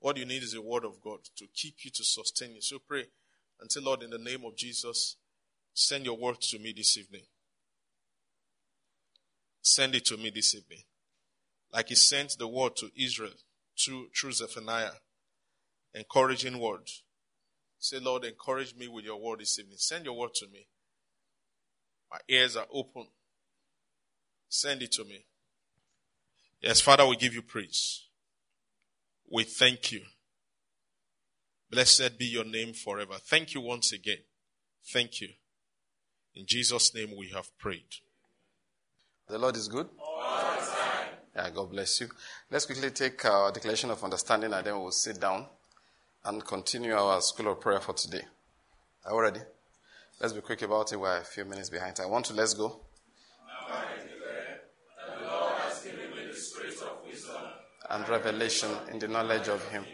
What you need is a word of God to keep you, to sustain you. So pray and say, Lord, in the name of Jesus, send your word to me this evening. Send it to me this evening. Like he sent the word to Israel through, through Zephaniah. Encouraging word. Say, Lord, encourage me with your word this evening. Send your word to me. My ears are open. Send it to me. Yes, Father, we give you praise. We thank you. Blessed be your name forever. Thank you once again. Thank you. In Jesus' name we have prayed. The Lord is good. Yeah, God bless you. Let's quickly take our declaration of understanding and then we'll sit down and continue our school of prayer for today. Are we ready? Let's be quick about it. We're a few minutes behind. I want to let's go. And revelation in the knowledge of Him,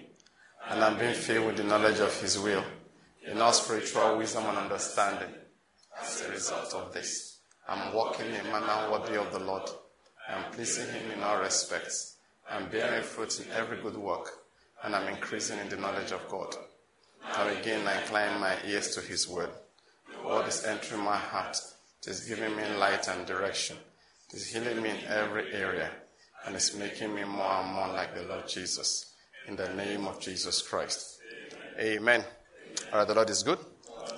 and I'm being filled with the knowledge of His will, in all spiritual wisdom and understanding. As a result of this, I'm walking in a manner worthy of the Lord. I'm pleasing Him in all respects. I'm bearing fruit in every good work, and I'm increasing in the knowledge of God. Now again, I incline my ears to His word. The word is entering my heart. It is giving me light and direction. It is healing me in every area and it's making me more and more like the Lord Jesus. In the name of Jesus Christ. Amen. All right, the Lord is good.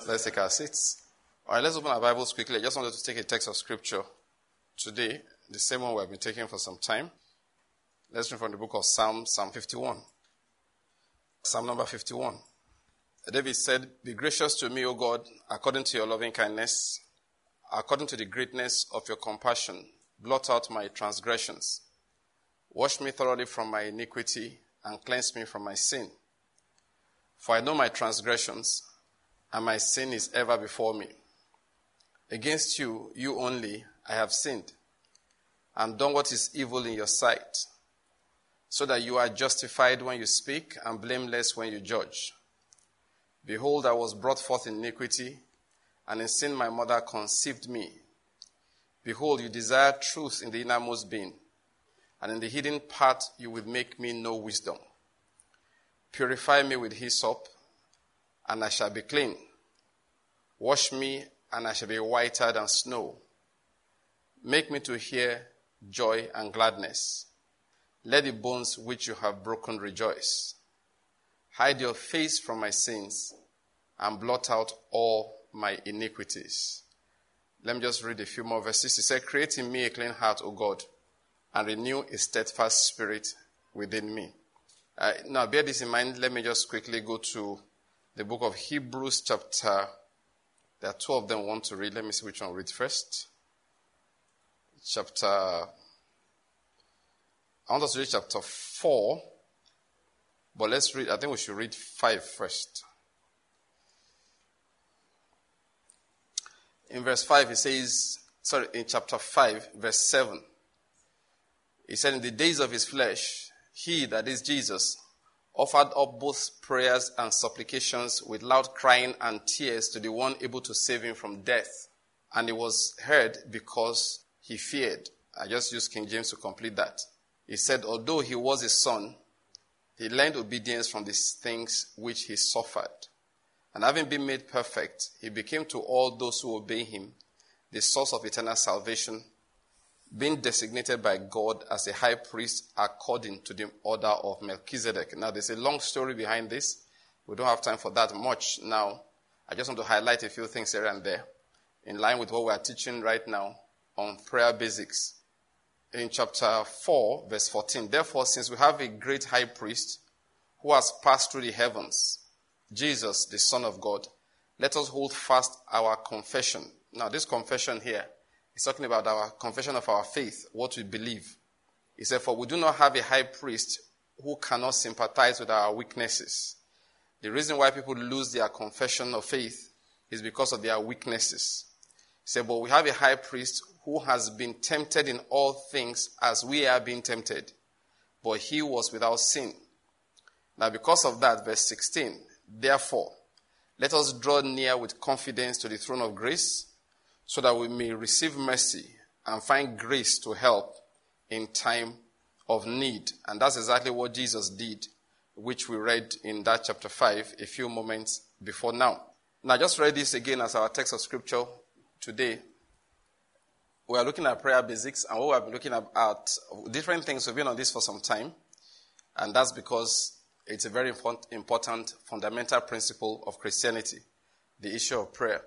Let's take our seats. All right, let's open our Bibles quickly. I just wanted to take a text of scripture today, the same one we have been taking for some time. Let's read from the book of Psalm, Psalm 51. Psalm number 51. David said, Be gracious to me, O God, according to your loving kindness, according to the greatness of your compassion, blot out my transgressions. Wash me thoroughly from my iniquity and cleanse me from my sin. For I know my transgressions, and my sin is ever before me. Against you, you only, I have sinned, and done what is evil in your sight, so that you are justified when you speak and blameless when you judge. Behold, I was brought forth in iniquity, and in sin my mother conceived me. Behold, you desire truth in the innermost being and in the hidden part you will make me know wisdom. Purify me with hyssop, and I shall be clean. Wash me, and I shall be whiter than snow. Make me to hear joy and gladness. Let the bones which you have broken rejoice. Hide your face from my sins and blot out all my iniquities. Let me just read a few more verses. He said, Create in me a clean heart, O God and renew a steadfast spirit within me. Uh, now, bear this in mind. Let me just quickly go to the book of Hebrews, chapter. There are two of them I want to read. Let me see which one I'll read first. Chapter. I want us to read chapter 4, but let's read. I think we should read 5 first. In verse 5, it says, sorry, in chapter 5, verse 7. He said, In the days of his flesh, he, that is Jesus, offered up both prayers and supplications with loud crying and tears to the one able to save him from death. And he was heard because he feared. I just used King James to complete that. He said, Although he was a son, he learned obedience from these things which he suffered. And having been made perfect, he became to all those who obey him the source of eternal salvation being designated by God as a high priest according to the order of Melchizedek. Now, there's a long story behind this. We don't have time for that much now. I just want to highlight a few things here and there in line with what we are teaching right now on prayer basics. In chapter 4, verse 14, therefore, since we have a great high priest who has passed through the heavens, Jesus, the Son of God, let us hold fast our confession. Now, this confession here He's talking about our confession of our faith, what we believe. He said, For we do not have a high priest who cannot sympathize with our weaknesses. The reason why people lose their confession of faith is because of their weaknesses. He said, But we have a high priest who has been tempted in all things as we are being tempted, but he was without sin. Now, because of that, verse 16, therefore, let us draw near with confidence to the throne of grace so that we may receive mercy and find grace to help in time of need. And that's exactly what Jesus did which we read in that chapter 5 a few moments before now. Now, just read this again as our text of scripture today. We are looking at prayer basics, and we have been looking at different things. We've been on this for some time, and that's because it's a very important fundamental principle of Christianity the issue of prayer.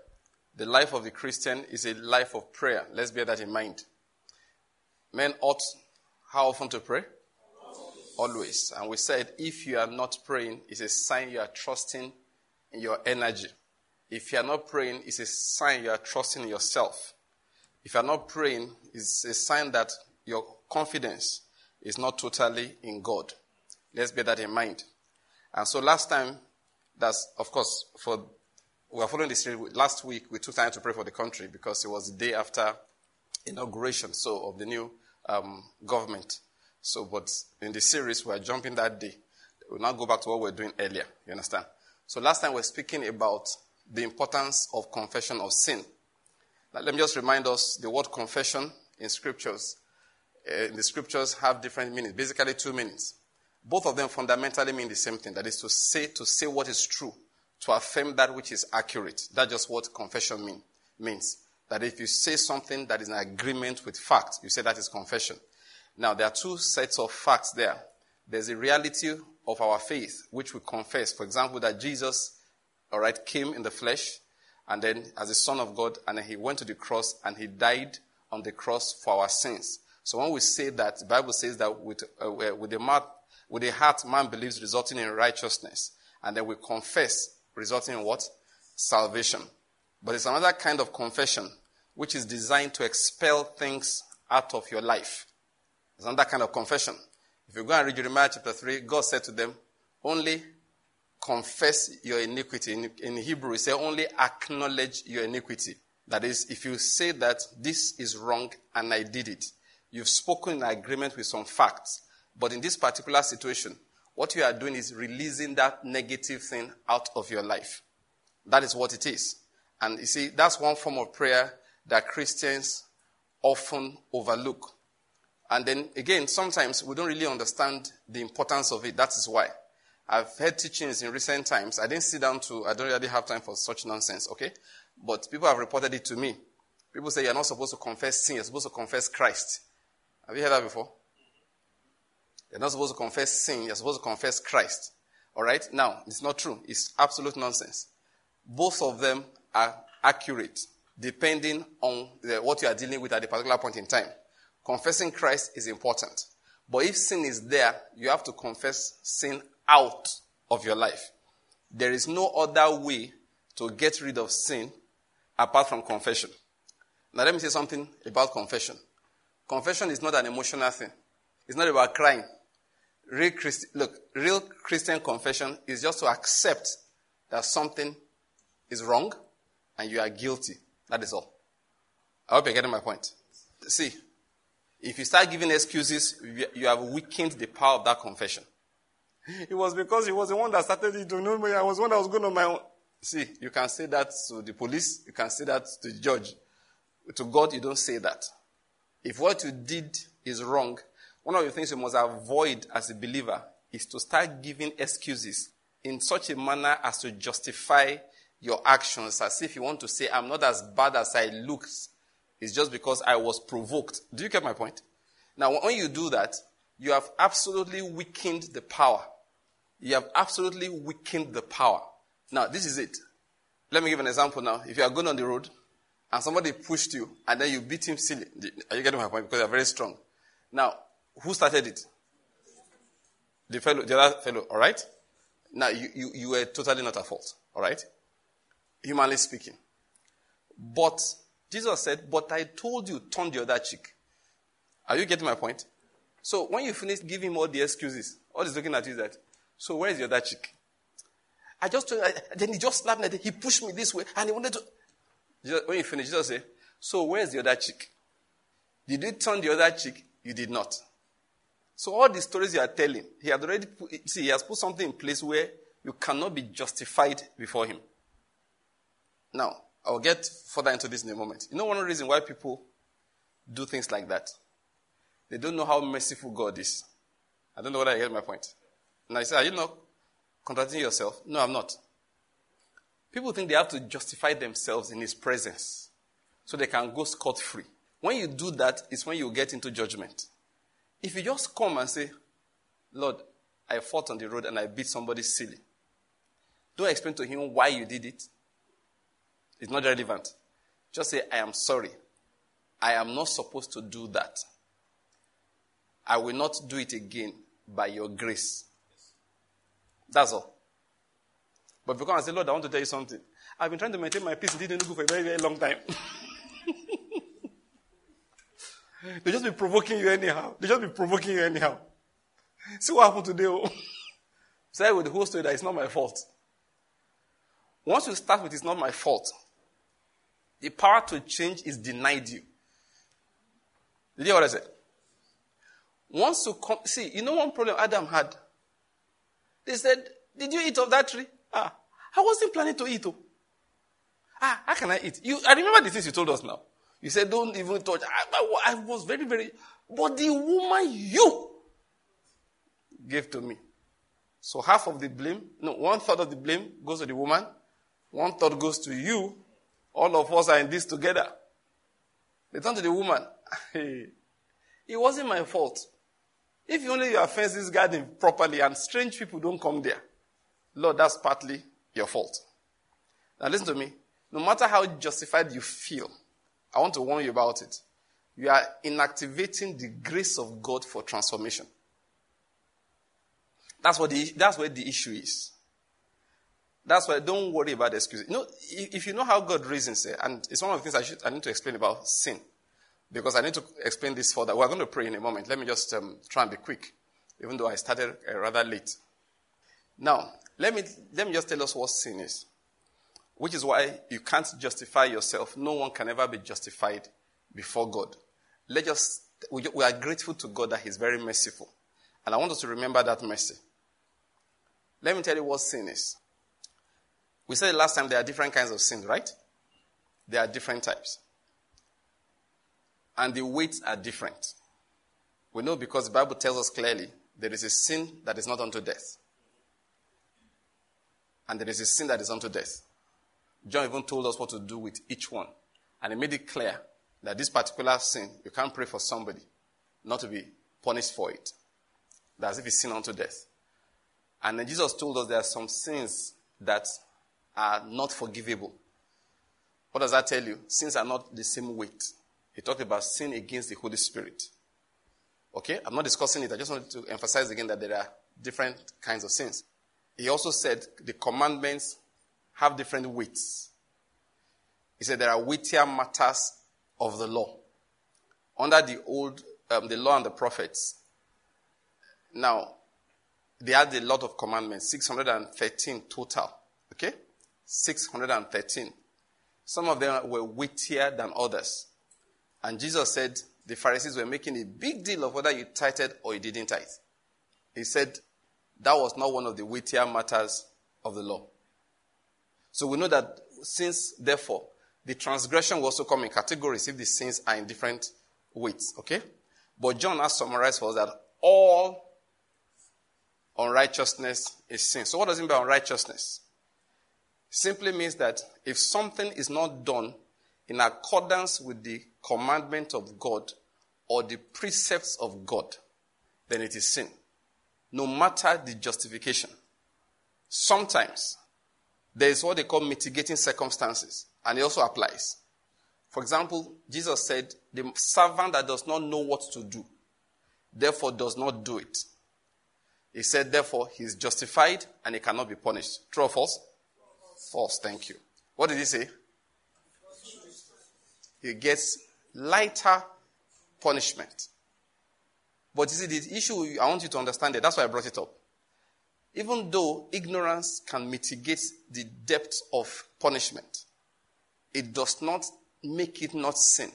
The life of the Christian is a life of prayer. Let's bear that in mind. Men ought how often to pray? Always. And we said if you are not praying, it's a sign you are trusting in your energy. If you are not praying, it's a sign you are trusting in yourself. If you are not praying, it's a sign that your confidence is not totally in God. Let's bear that in mind. And so last time, that's of course for we are following this series. last week. We took time to pray for the country because it was the day after inauguration, so of the new um, government. So, but in the series, we're jumping that day. We'll now go back to what we were doing earlier. You understand? So, last time we we're speaking about the importance of confession of sin. Now, let me just remind us the word confession in scriptures. Uh, the scriptures have different meanings, basically two meanings. Both of them fundamentally mean the same thing. That is to say, to say what is true, to affirm that which is accurate. That's just what confession mean, means. That if you say something that is in agreement with fact, you say that is confession. Now, there are two sets of facts there. There's a reality of our faith, which we confess. For example, that Jesus, all right, came in the flesh, and then as a son of God, and then he went to the cross and he died on the cross for our sins. So when we say that, the Bible says that with, uh, with the mouth, with the heart, man believes, resulting in righteousness, and then we confess, resulting in what? Salvation. But it's another kind of confession which is designed to expel things out of your life. It's another kind of confession. If you go and read Jeremiah chapter 3, God said to them, only confess your iniquity. In, in Hebrew, it says only acknowledge your iniquity. That is, if you say that this is wrong and I did it, you've spoken in agreement with some facts. But in this particular situation, what you are doing is releasing that negative thing out of your life. That is what it is. And you see, that's one form of prayer that Christians often overlook. And then again, sometimes we don't really understand the importance of it. That is why. I've heard teachings in recent times. I didn't sit down to, I don't really have time for such nonsense, okay? But people have reported it to me. People say you're not supposed to confess sin, you're supposed to confess Christ. Have you heard that before? You're not supposed to confess sin, you're supposed to confess Christ. Alright? Now, it's not true. It's absolute nonsense. Both of them are accurate depending on the, what you are dealing with at a particular point in time. Confessing Christ is important. But if sin is there, you have to confess sin out of your life. There is no other way to get rid of sin apart from confession. Now, let me say something about confession. Confession is not an emotional thing, it's not about crying. Real Christ- look, real Christian confession is just to accept that something is wrong and you are guilty. That is all. I hope you're getting my point. See, if you start giving excuses, you have weakened the power of that confession. It was because he was the one that started it. You know me, I was the one that was going on my own. See, you can say that to the police, you can say that to the judge. To God, you don't say that. If what you did is wrong, one of the things you must avoid as a believer is to start giving excuses in such a manner as to justify your actions as if you want to say, I'm not as bad as I look. It's just because I was provoked. Do you get my point? Now, when you do that, you have absolutely weakened the power. You have absolutely weakened the power. Now, this is it. Let me give an example now. If you are going on the road and somebody pushed you and then you beat him silly, are you getting my point? Because you're very strong. Now, who started it? The fellow, the other fellow, all right? Now, you, you, you were totally not at fault, all right? humanly speaking. But Jesus said, But I told you, turn the other cheek. Are you getting my point? So when you finish giving all the excuses, all he's looking at you is that, so where is the other cheek? I just told, then he just slapped me, he pushed me this way, and he wanted to. When you finish, Jesus said, so where is the other cheek? Did you turn the other cheek? You did not. So all the stories you are telling, he had already put, see, he has put something in place where you cannot be justified before him. Now, I'll get further into this in a moment. You know one reason why people do things like that? They don't know how merciful God is. I don't know whether I get my point. Now, I say, are you not contradicting yourself? No, I'm not. People think they have to justify themselves in His presence so they can go scot free. When you do that, it's when you get into judgment. If you just come and say, Lord, I fought on the road and I beat somebody silly, don't explain to him why you did it. It's not relevant. Just say, I am sorry. I am not supposed to do that. I will not do it again by your grace. That's all. But come and say, Lord, I want to tell you something. I've been trying to maintain my peace in Tinugu for a very, very long time. they just be provoking you anyhow. They just be provoking you anyhow. See what happened today. Oh. Say with the whole story that it's not my fault. Once you start with it's not my fault, the power to change is denied you. Did you hear what I said? Once you come, see, you know one problem Adam had? They said, Did you eat of that tree? Ah, I wasn't planning to eat. Oh. Ah, how can I eat? You, I remember the things you told us now. You said, Don't even touch. I, I was very, very. But the woman you gave to me. So half of the blame, no, one third of the blame goes to the woman, one third goes to you. All of us are in this together. They turn to the woman. it wasn't my fault. If only you have fenced this garden properly and strange people don't come there, Lord, that's partly your fault. Now listen to me. No matter how justified you feel, I want to warn you about it. You are inactivating the grace of God for transformation. That's what the, that's where the issue is. That's why don't worry about excuses. You know, if you know how God reasons it, and it's one of the things I, should, I need to explain about sin, because I need to explain this further. We're going to pray in a moment. Let me just um, try and be quick, even though I started uh, rather late. Now, let me, let me just tell us what sin is, which is why you can't justify yourself. No one can ever be justified before God. Let us, we, are grateful to God that He's very merciful. And I want us to remember that mercy. Let me tell you what sin is. We said last time there are different kinds of sins, right? There are different types. And the weights are different. We know because the Bible tells us clearly there is a sin that is not unto death. And there is a sin that is unto death. John even told us what to do with each one. And he made it clear that this particular sin, you can't pray for somebody not to be punished for it. That's if it's sin unto death. And then Jesus told us there are some sins that are not forgivable. What does that tell you? Sins are not the same weight. He talked about sin against the Holy Spirit. Okay? I'm not discussing it. I just wanted to emphasize again that there are different kinds of sins. He also said the commandments have different weights. He said there are weightier matters of the law. Under the old, um, the law and the prophets. Now, they had a lot of commandments, 613 total. Okay? 613. Some of them were weightier than others. And Jesus said the Pharisees were making a big deal of whether you tithed or you didn't tithe. He said that was not one of the weightier matters of the law. So we know that since, therefore, the transgression will also come in categories if the sins are in different weights. Okay? But John has summarized for us that all unrighteousness is sin. So what does it mean by unrighteousness? simply means that if something is not done in accordance with the commandment of God or the precepts of God, then it is sin. No matter the justification. Sometimes there is what they call mitigating circumstances, and it also applies. For example, Jesus said, The servant that does not know what to do, therefore does not do it. He said, Therefore, he is justified and he cannot be punished. True or false? False, thank you. What did he say? He gets lighter punishment. But you see, the issue, I want you to understand it. That's why I brought it up. Even though ignorance can mitigate the depth of punishment, it does not make it not sin.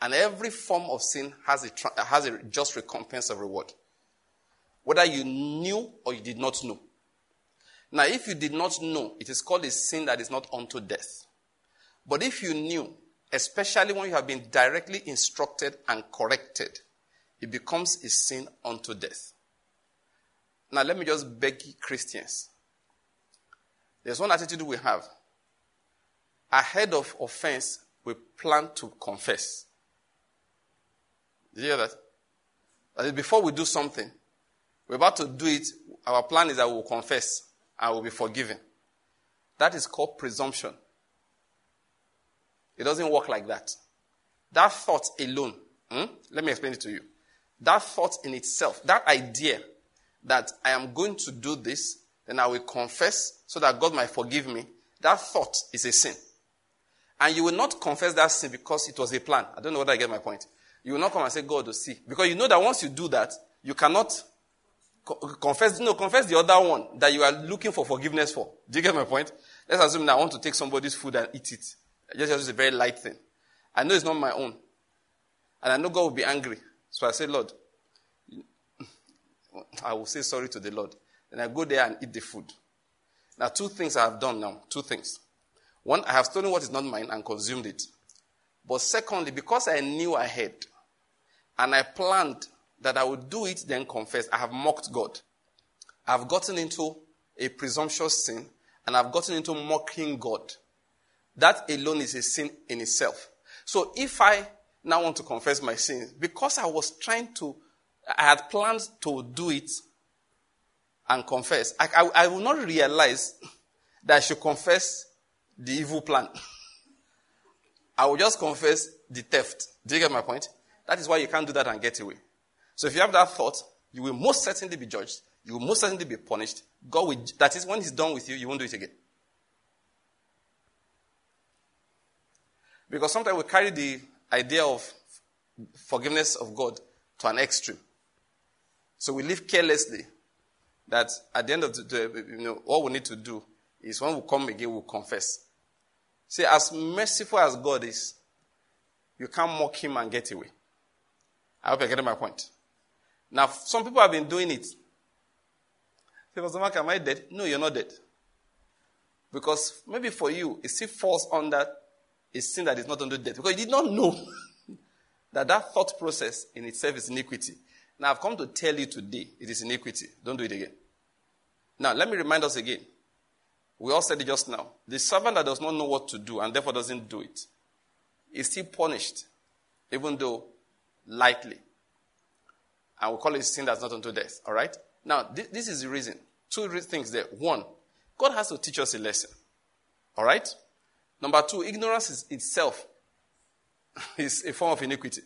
And every form of sin has a, has a just recompense of reward. Whether you knew or you did not know. Now, if you did not know, it is called a sin that is not unto death. But if you knew, especially when you have been directly instructed and corrected, it becomes a sin unto death. Now, let me just beg Christians There's one attitude we have. Ahead of offense, we plan to confess. Did you hear that? That before we do something, we're about to do it, our plan is that we'll confess and we'll be forgiven. That is called presumption. It doesn't work like that. That thought alone, hmm? let me explain it to you. That thought in itself, that idea that I am going to do this, then I will confess so that God might forgive me, that thought is a sin. And you will not confess that sin because it was a plan. I don't know whether I get my point. You will not come and say, God will see. Because you know that once you do that, you cannot confess, no, confess the other one that you are looking for forgiveness for. Do you get my point? Let's assume that I want to take somebody's food and eat it. Just use a very light thing. I know it's not my own. And I know God will be angry. So I say, Lord, I will say sorry to the Lord. Then I go there and eat the food. Now, two things I have done now. Two things. One, I have stolen what is not mine and consumed it. But secondly, because I knew ahead and I planned that I would do it, then confess, I have mocked God. I've gotten into a presumptuous sin and I've gotten into mocking God. That alone is a sin in itself. So if I now want to confess my sins, because I was trying to, I had planned to do it and confess, I, I, I will not realize that I should confess the evil plan. I will just confess the theft. Do you get my point? That is why you can't do that and get away. So if you have that thought, you will most certainly be judged. You will most certainly be punished. God will, that is, when He's done with you, you won't do it again. Because sometimes we carry the idea of forgiveness of God to an extreme. So we live carelessly that at the end of the day, you know, all we need to do is when we come again, we'll confess. See, as merciful as God is, you can't mock him and get away. I hope you're getting my point. Now, some people have been doing it. Say, Pastor Mark, am I dead? No, you're not dead. Because maybe for you, it still falls under a sin that is not under death. Because you did not know that that thought process in itself is iniquity. Now, I've come to tell you today it is iniquity. Don't do it again. Now, let me remind us again. We all said it just now. The servant that does not know what to do and therefore doesn't do it is still punished, even though lightly. And we call it sin that's not unto death. All right? Now, th- this is the reason. Two things there. One, God has to teach us a lesson. All right? Number two, ignorance is itself is a form of iniquity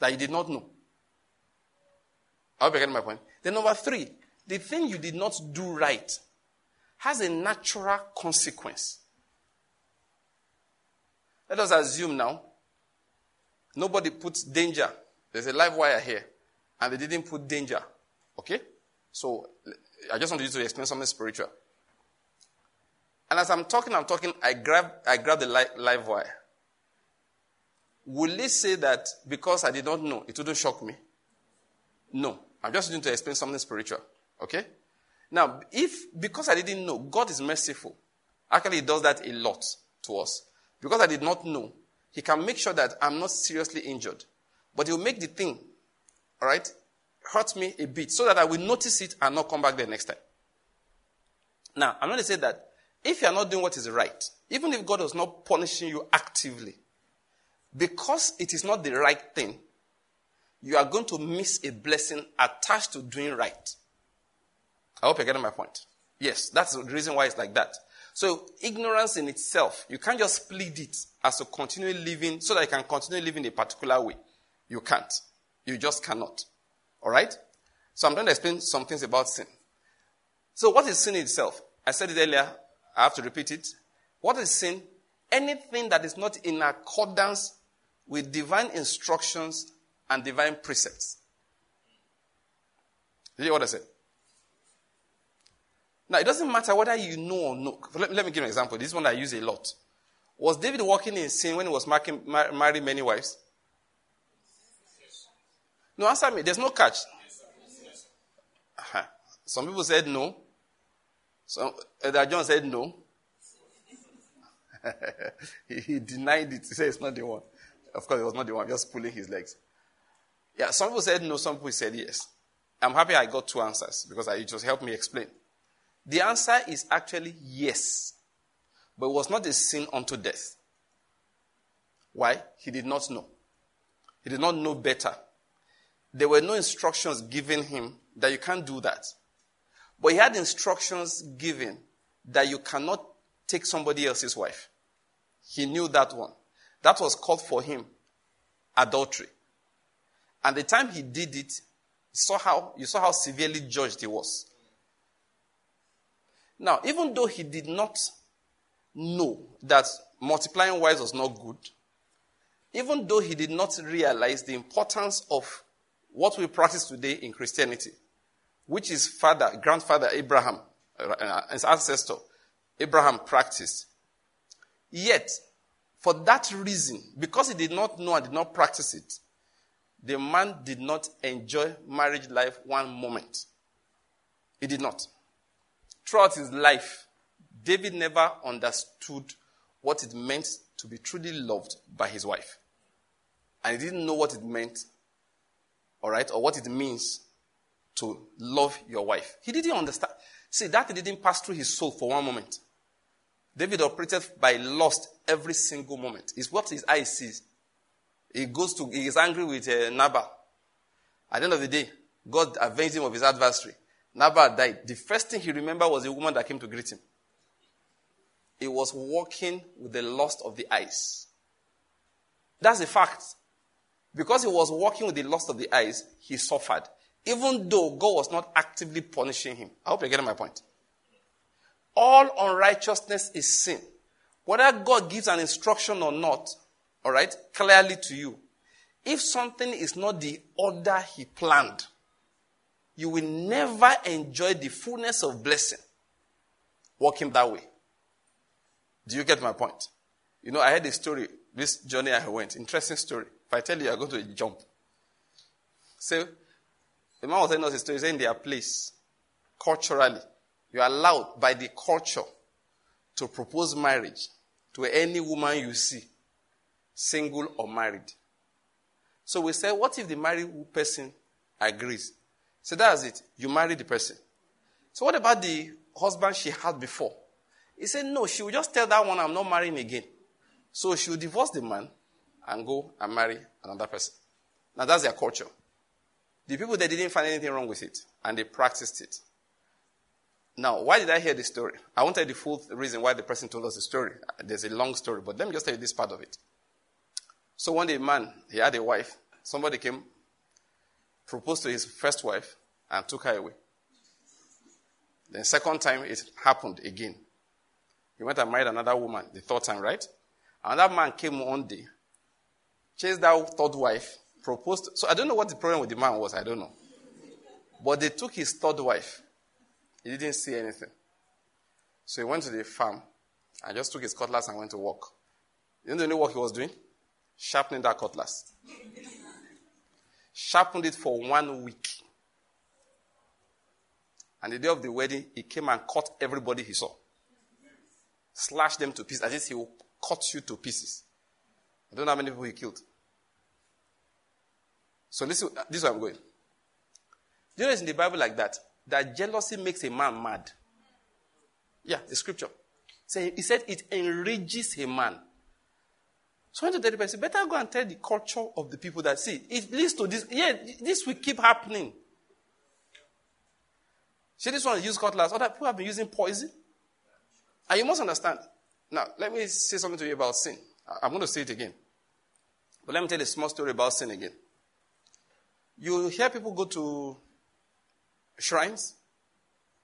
that you did not know. Hope you get my point. Then number three, the thing you did not do right has a natural consequence. Let us assume now nobody puts danger. There's a live wire here, and they didn't put danger. Okay? So I just want you to explain something spiritual. And as I'm talking, I'm talking, I grab, I grab the live, live wire. Will they say that because I did not know, it wouldn't shock me? No. I'm just going to explain something spiritual. Okay? Now, if, because I didn't know, God is merciful. Actually, He does that a lot to us. Because I did not know, He can make sure that I'm not seriously injured. But He'll make the thing, alright, hurt me a bit so that I will notice it and not come back there next time. Now, I'm going to say that if you are not doing what is right, even if God is not punishing you actively, because it is not the right thing, you are going to miss a blessing attached to doing right. I hope you're getting my point. Yes, that's the reason why it's like that. So ignorance in itself, you can't just plead it as to continue living so that you can continue living a particular way. You can't. You just cannot. Alright? So I'm going to explain some things about sin. So what is sin itself? I said it earlier. I have to repeat it. What is sin? Anything that is not in accordance with divine instructions and divine precepts. You hear what I said? Now, it doesn't matter whether you know or no. Let, let me give an example. This one I use a lot. Was David walking in sin when he was marking, mar- marrying many wives? No, answer me. There's no catch. Uh-huh. Some people said no. Some, Elder John said no. he, he, denied it. He said it's not the one. Of course, it was not the one. Just pulling his legs. Yeah, some people said no. Some people said yes. I'm happy I got two answers because it just helped me explain. The answer is actually yes. But it was not a sin unto death. Why? He did not know. He did not know better. There were no instructions given him that you can't do that. But he had instructions given that you cannot take somebody else's wife. He knew that one. That was called for him adultery. And the time he did it, you saw how, you saw how severely judged he was. Now, even though he did not know that multiplying wives was not good, even though he did not realize the importance of what we practice today in Christianity, which his father, grandfather Abraham, uh, his ancestor, Abraham practiced. Yet, for that reason, because he did not know and did not practice it, the man did not enjoy marriage life one moment. He did not. Throughout his life, David never understood what it meant to be truly loved by his wife. And he didn't know what it meant, all right, or what it means to love your wife. He didn't understand. See, that didn't pass through his soul for one moment. David operated by lust every single moment. It's what his eye sees. He goes to, he is angry with uh, Nabal. At the end of the day, God avenged him of his adversary. Nabal died. The first thing he remembered was the woman that came to greet him. He was walking with the lust of the eyes. That's a fact. Because he was walking with the lust of the eyes, he suffered. Even though God was not actively punishing him. I hope you're getting my point. All unrighteousness is sin. Whether God gives an instruction or not, all right, clearly to you. If something is not the order he planned, you will never enjoy the fullness of blessing walking that way. Do you get my point? You know, I had a story, this journey I went, interesting story. If I tell you, you're going to jump. So, the man was telling us a story, saying "In their place, culturally, you're allowed by the culture to propose marriage to any woman you see, single or married. So we say, what if the married person agrees? So that's it. You marry the person. So what about the husband she had before? He said, no, she will just tell that one, I'm not marrying again. So she will divorce the man and go and marry another person. Now that's their culture. The people they didn't find anything wrong with it and they practiced it. Now, why did I hear this story? I won't tell the full reason why the person told us the story. There's a long story, but let me just tell you this part of it. So one day, man, he had a wife. Somebody came, proposed to his first wife, and took her away. Then second time, it happened again. He went and married another woman, the third time, right? Another man came one day, chased that third wife, proposed. So I don't know what the problem with the man was, I don't know. But they took his third wife he didn't see anything. So he went to the farm and just took his cutlass and went to work. You know the work he was doing? Sharpening that cutlass. Sharpened it for one week. And the day of the wedding, he came and cut everybody he saw. Slashed them to pieces. As if he will cut you to pieces. I don't know how many people he killed. So this, this is where I'm going. Do you know it's in the Bible like that? that jealousy makes a man mad. Yeah, the scripture. So he said it enrages a man. So I want to tell the person, better go and tell the culture of the people that see. It leads to this. Yeah, this will keep happening. See, this one use cutlass. Other people have been using poison. And you must understand. Now, let me say something to you about sin. I'm going to say it again. But let me tell a small story about sin again. You hear people go to shrines.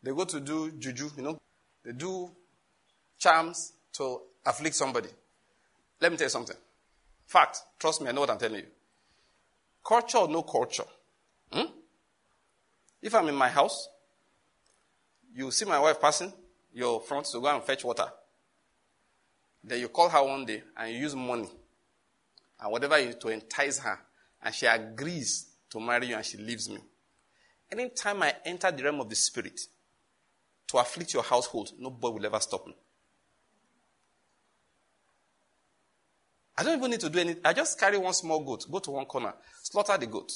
They go to do juju, you know. They do charms to afflict somebody. Let me tell you something. Fact. Trust me, I know what I'm telling you. Culture or no culture. Hmm? If I'm in my house, you see my wife passing your front to go and fetch water. Then you call her one day and you use money and whatever you to entice her, and she agrees to marry you and she leaves me. Anytime I enter the realm of the spirit to afflict your household, nobody will ever stop me. I don't even need to do anything. I just carry one small goat, go to one corner, slaughter the goat,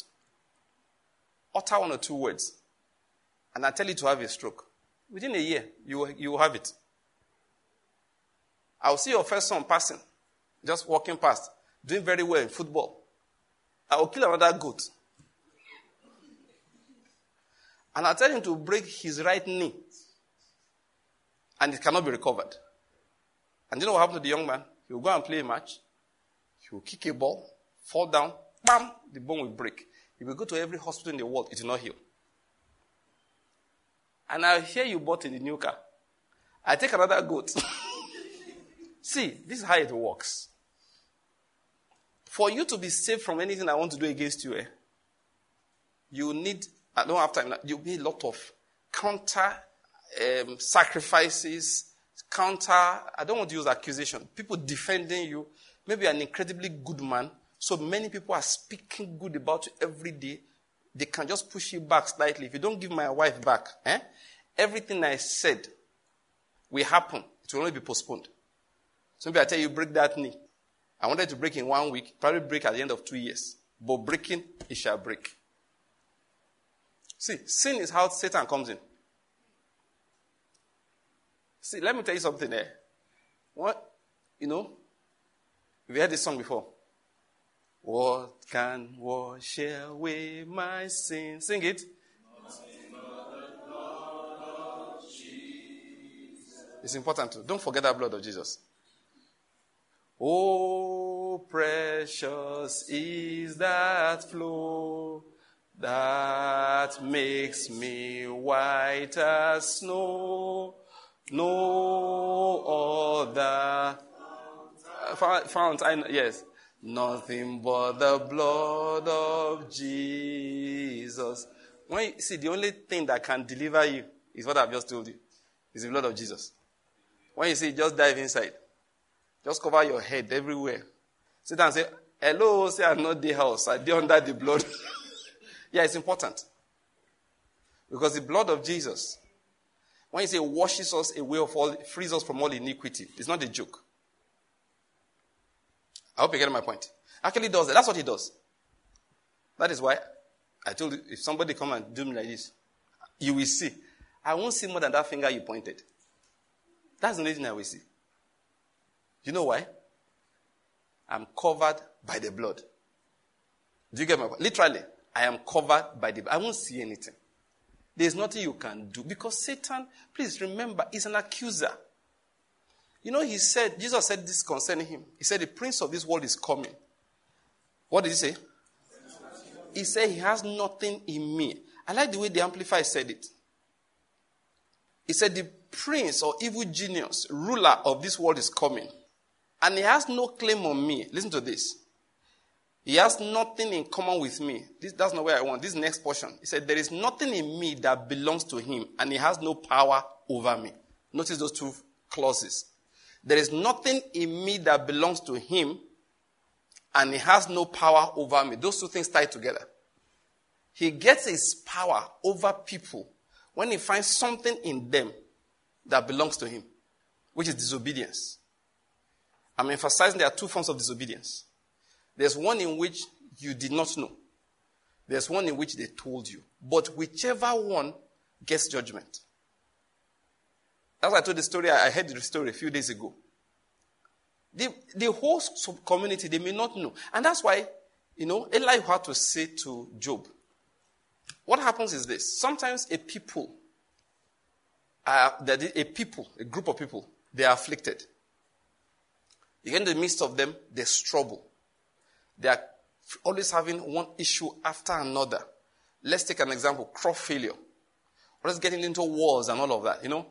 utter one or two words, and I tell you to have a stroke. Within a year, you will, you will have it. I'll see your first son passing, just walking past, doing very well in football. I will kill another goat. And I'll tell him to break his right knee. And it cannot be recovered. And you know what happened to the young man? He will go and play a match. He will kick a ball, fall down, bam, the bone will break. He will go to every hospital in the world, it will not heal. And I hear you bought in the new car. I take another goat. See, this is how it works. For you to be safe from anything I want to do against you, eh, you need, I don't have time, you'll be a lot of counter um, sacrifices, counter, I don't want to use accusation, people defending you. Maybe an incredibly good man, so many people are speaking good about you every day. They can just push you back slightly. If you don't give my wife back, eh, everything I said will happen. It will only be postponed. So maybe I tell you, break that knee. I wanted to break in one week, probably break at the end of two years. But breaking, it shall break. See, sin is how Satan comes in. See, let me tell you something there. What, you know, we heard this song before. What can wash away my sin? Sing it. It's important to don't forget that blood of Jesus. Oh, precious is that flow that makes me white as snow. No other fount, I, yes, nothing but the blood of Jesus. When you see, the only thing that can deliver you is what I've just told you, is the blood of Jesus. When you see, just dive inside. Just cover your head everywhere. Sit down and say, Hello, say I'm not the house. I did under the blood. yeah, it's important. Because the blood of Jesus, when you say washes us away of all, frees us from all iniquity, it's not a joke. I hope you get my point. Actually does that. That's what he does. That is why I told you, if somebody come and do me like this, you will see. I won't see more than that finger you pointed. That's the only thing I will see. You know why? I'm covered by the blood. Do you get my point? Literally, I am covered by the blood. I won't see anything. There's nothing you can do because Satan, please remember, is an accuser. You know, he said, Jesus said this concerning him. He said, The prince of this world is coming. What did he say? He said, He has nothing in me. I like the way the Amplified said it. He said, The prince or evil genius, ruler of this world is coming. And he has no claim on me. Listen to this. He has nothing in common with me. This, that's not where I want. This next portion. He said, There is nothing in me that belongs to him, and he has no power over me. Notice those two clauses. There is nothing in me that belongs to him, and he has no power over me. Those two things tie together. He gets his power over people when he finds something in them that belongs to him, which is disobedience. I'm emphasizing there are two forms of disobedience. There's one in which you did not know. There's one in which they told you. But whichever one gets judgment. Why I told the story. I heard the story a few days ago. The, the whole community, they may not know. And that's why, you know, Eli had to say to Job, what happens is this. Sometimes a people, uh, a people, a group of people, they are afflicted. You in the midst of them, there's trouble. They are always having one issue after another. Let's take an example crop failure. Let's getting into wars and all of that. You know,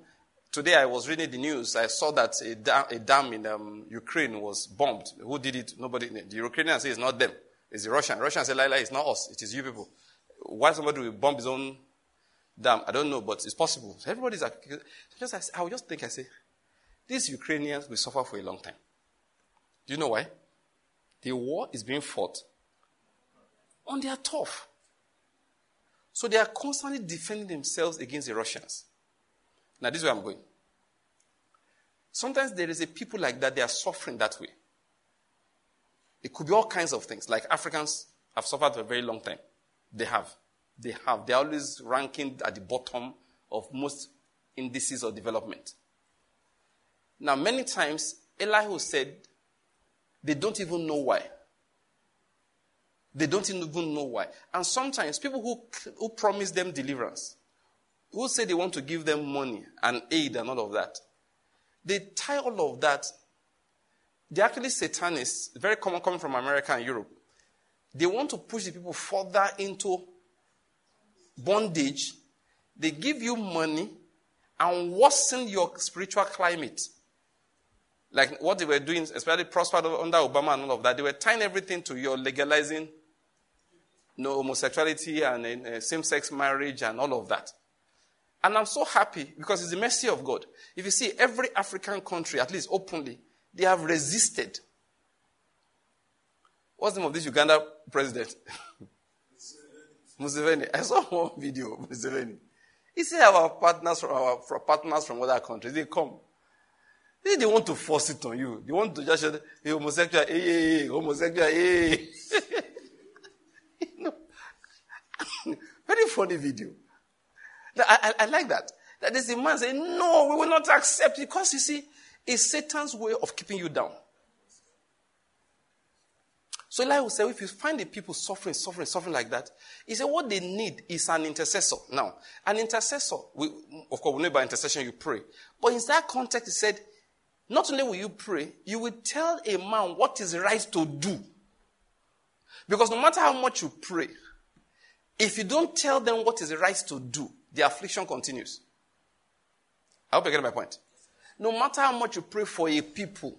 today I was reading the news. I saw that a dam, a dam in um, Ukraine was bombed. Who did it? Nobody. The Ukrainians say it's not them. It's the Russian. Russians say, Lila, it's not us. It is you people. Why somebody will bomb his own dam? I don't know, but it's possible. So everybody's. Just, I, I would just think, I say, these Ukrainians will suffer for a long time. Do you know why? The war is being fought on their turf. So they are constantly defending themselves against the Russians. Now, this is where I'm going. Sometimes there is a people like that, they are suffering that way. It could be all kinds of things. Like Africans have suffered for a very long time. They have. They have. They're always ranking at the bottom of most indices of development. Now, many times, Elihu said they don't even know why. They don't even know why. And sometimes people who, who promise them deliverance, who say they want to give them money and aid and all of that, they tie all of that. They're actually satanists, very common coming from America and Europe. They want to push the people further into bondage. They give you money and worsen your spiritual climate. Like what they were doing, especially prospered under Obama and all of that, they were tying everything to your legalizing no homosexuality and uh, same-sex marriage and all of that. And I'm so happy because it's the mercy of God. If you see every African country, at least openly, they have resisted. What's the name of this Uganda president? Museveni. I saw one video of Museveni. He said our partners from our partners from other countries, they come. They, they want to force it on you. They want to just say, hey, homosexual, hey, hey, hey, homosexual, hey. Very funny video. I, I, I like that. That is the man saying, No, we will not accept because you see, it's Satan's way of keeping you down. So Eli will say, if you find the people suffering, suffering, suffering like that, he said, what they need is an intercessor. Now, an intercessor, we, of course, we know by intercession you pray. But in that context, he said, not only will you pray, you will tell a man what is right to do. Because no matter how much you pray, if you don't tell them what is right to do, the affliction continues. I hope you get my point. No matter how much you pray for a people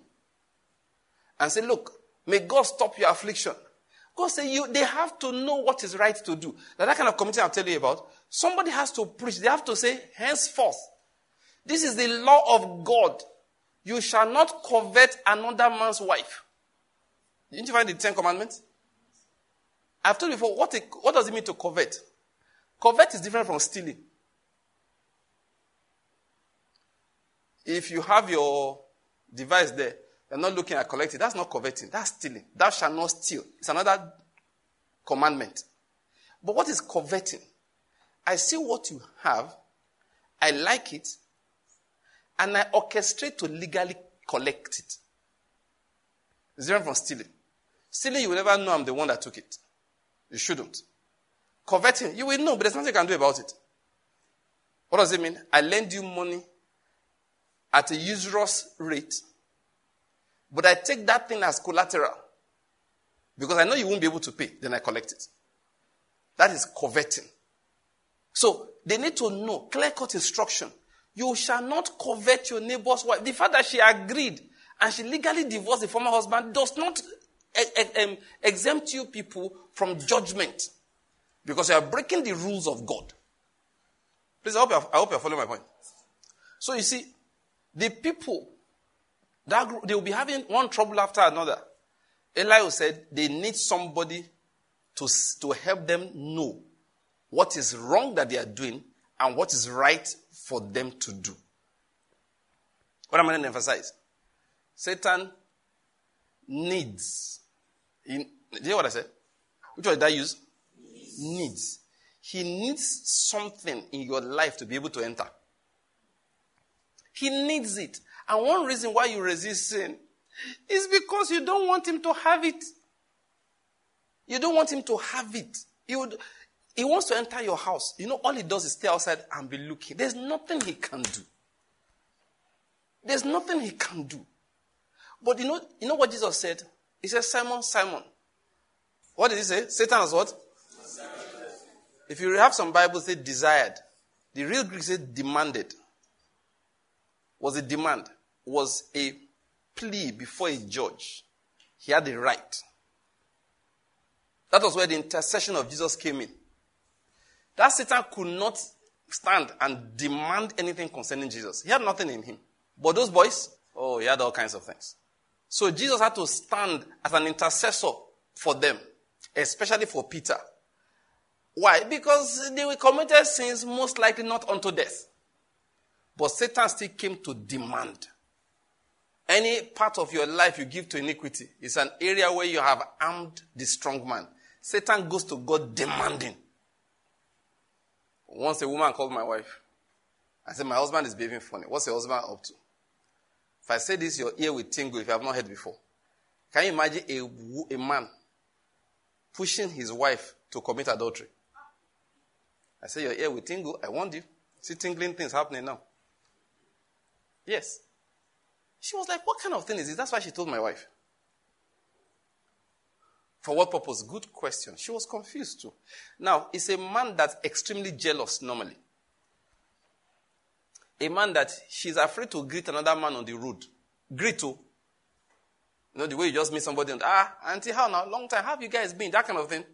and say, look, may God stop your affliction. God say you, they have to know what is right to do. Now that kind of committee I'm telling you about, somebody has to preach. They have to say, henceforth, this is the law of God. You shall not covet another man's wife. Didn't you find the Ten Commandments? I've told you before, what, it, what does it mean to covet? Covet is different from stealing. If you have your device there, you're not looking at collecting, that's not coveting, that's stealing. Thou shalt not steal. It's another commandment. But what is coveting? I see what you have, I like it, and I orchestrate to legally collect it. It's different from stealing. Stealing, you will never know I'm the one that took it. You shouldn't. Coveting, you will know, but there's nothing you can do about it. What does it mean? I lend you money at a usurious rate, but I take that thing as collateral because I know you won't be able to pay, then I collect it. That is coveting. So they need to know clear cut instruction. You shall not covet your neighbor's wife. The fact that she agreed and she legally divorced the former husband does not eh, eh, exempt you people from judgment because you are breaking the rules of God. Please, I hope, I hope you're following my point. So you see, the people, that group, they will be having one trouble after another. Eli said they need somebody to, to help them know what is wrong that they are doing and what is right for them to do. What am I going to emphasize? Satan needs. In, do you know what I said? Which word did I use? Needs. He needs something in your life to be able to enter. He needs it. And one reason why you resist sin is because you don't want him to have it. You don't want him to have it. He, would, he wants to enter your house. You know, all he does is stay outside and be looking. There's nothing he can do. There's nothing he can do. But you know, you know what Jesus said? He said, Simon, Simon. What did he say? Satan has what? If you have some Bibles, say desired. The real Greek said demanded. Was a demand. Was a plea before a judge. He had the right. That was where the intercession of Jesus came in. That Satan could not stand and demand anything concerning Jesus. He had nothing in him. But those boys, oh, he had all kinds of things. So Jesus had to stand as an intercessor for them, especially for Peter. Why? Because they were committed sins most likely not unto death. But Satan still came to demand. Any part of your life you give to iniquity is an area where you have armed the strong man. Satan goes to God demanding. Once a woman called my wife I said, My husband is behaving funny. What's your husband up to? If I say this, your ear will tingle if you have not heard before. Can you imagine a, a man pushing his wife to commit adultery? I said, Your ear will tingle. I warned you. See tingling things happening now. Yes. She was like, What kind of thing is this? That's why she told my wife. For what purpose? Good question. She was confused too. Now, it's a man that's extremely jealous normally. A man that she's afraid to greet another man on the road. Greet to. You know, the way you just meet somebody and, ah, auntie, how now? Long time. How have you guys been? That kind of thing.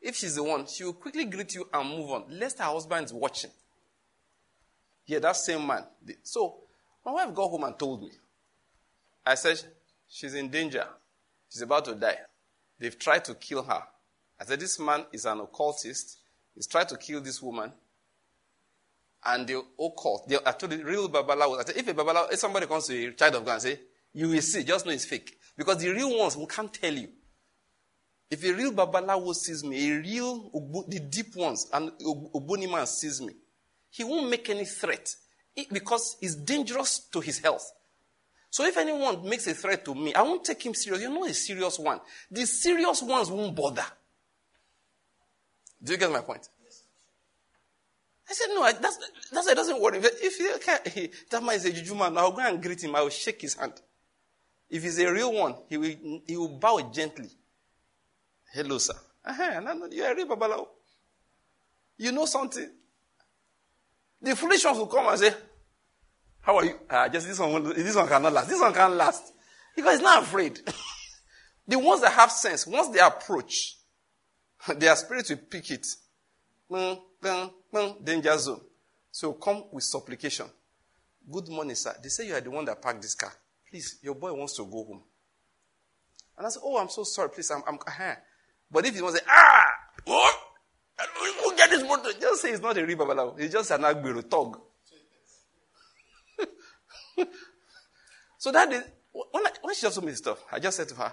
If she's the one, she will quickly greet you and move on, lest her husband is watching. Yeah, that same man. So, my wife got home and told me. I said, she's in danger. She's about to die. They've tried to kill her. I said, This man is an occultist. He's tried to kill this woman. And the occult, the, I told the real Babalawo, I said, if a Babalawo, if somebody comes to a child of God and say, you will see, just know it's fake. Because the real ones we can't tell you. If a real Babalawo sees me, a real, the deep ones, and Ogboni man sees me, he won't make any threat because it's dangerous to his health. So if anyone makes a threat to me, I won't take him serious. You're not a serious one. The serious ones won't bother. Do you get my point? I said, no, I, that's, that's, it doesn't worry. If you can, that man is a juju man, I'll go and greet him. I will shake his hand. If he's a real one, he will, he will bow gently. Hello, sir. Uh-huh, you're a real babalawo. You know something. The foolish ones will come and say, how are you? Uh, just this one, this one cannot last. This one can't last. Because he's not afraid. the ones that have sense, once they approach, their spirit will pick it. Danger zone. So come with supplication. Good morning, sir. They say you are the one that parked this car. Please, your boy wants to go home. And I said, Oh, I'm so sorry. Please, I'm. I'm uh-huh. But if you want to say, Ah, what? Who get this motor? Just say it's not a river, It's just an Agbero tog. so that is, when, I, when she just told me this stuff, I just said to her,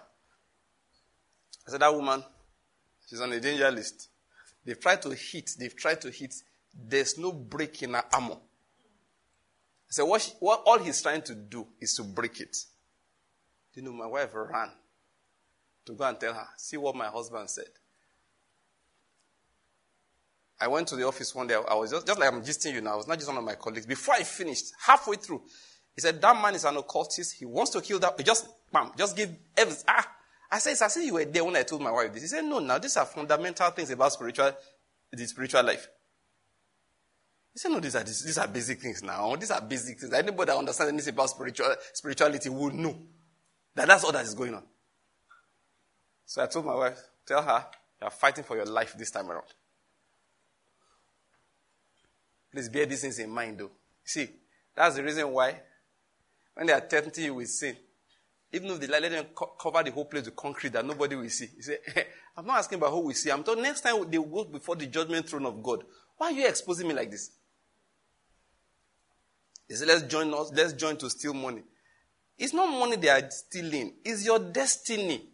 I said, that woman, she's on a danger list. They've tried to hit, they've tried to hit. There's no break in her armor. I said, what, she, what all he's trying to do is to break it. You know, my wife ran to go and tell her, see what my husband said. I went to the office one day. I was just, just like I'm gisting you now. I was not just one of my colleagues. Before I finished, halfway through, he said, That man is an occultist. He wants to kill that. Just, bam, just give evidence. Ah, I said, I said you were there when I told my wife this. He said, No, now these are fundamental things about spiritual, the spiritual life. He said, No, these are, these are basic things now. These are basic things. Anybody that understands anything about spiritual, spirituality will know that that's all that is going on. So I told my wife, Tell her, you are fighting for your life this time around. Please bear these things in mind, though. See, that's the reason why when they are tempting you with sin, even if they let them co- cover the whole place with concrete that nobody will see, you say, eh, I'm not asking about who will see. I'm told next time they go before the judgment throne of God. Why are you exposing me like this? They say, let's join us, let's join to steal money. It's not money they are stealing, it's your destiny.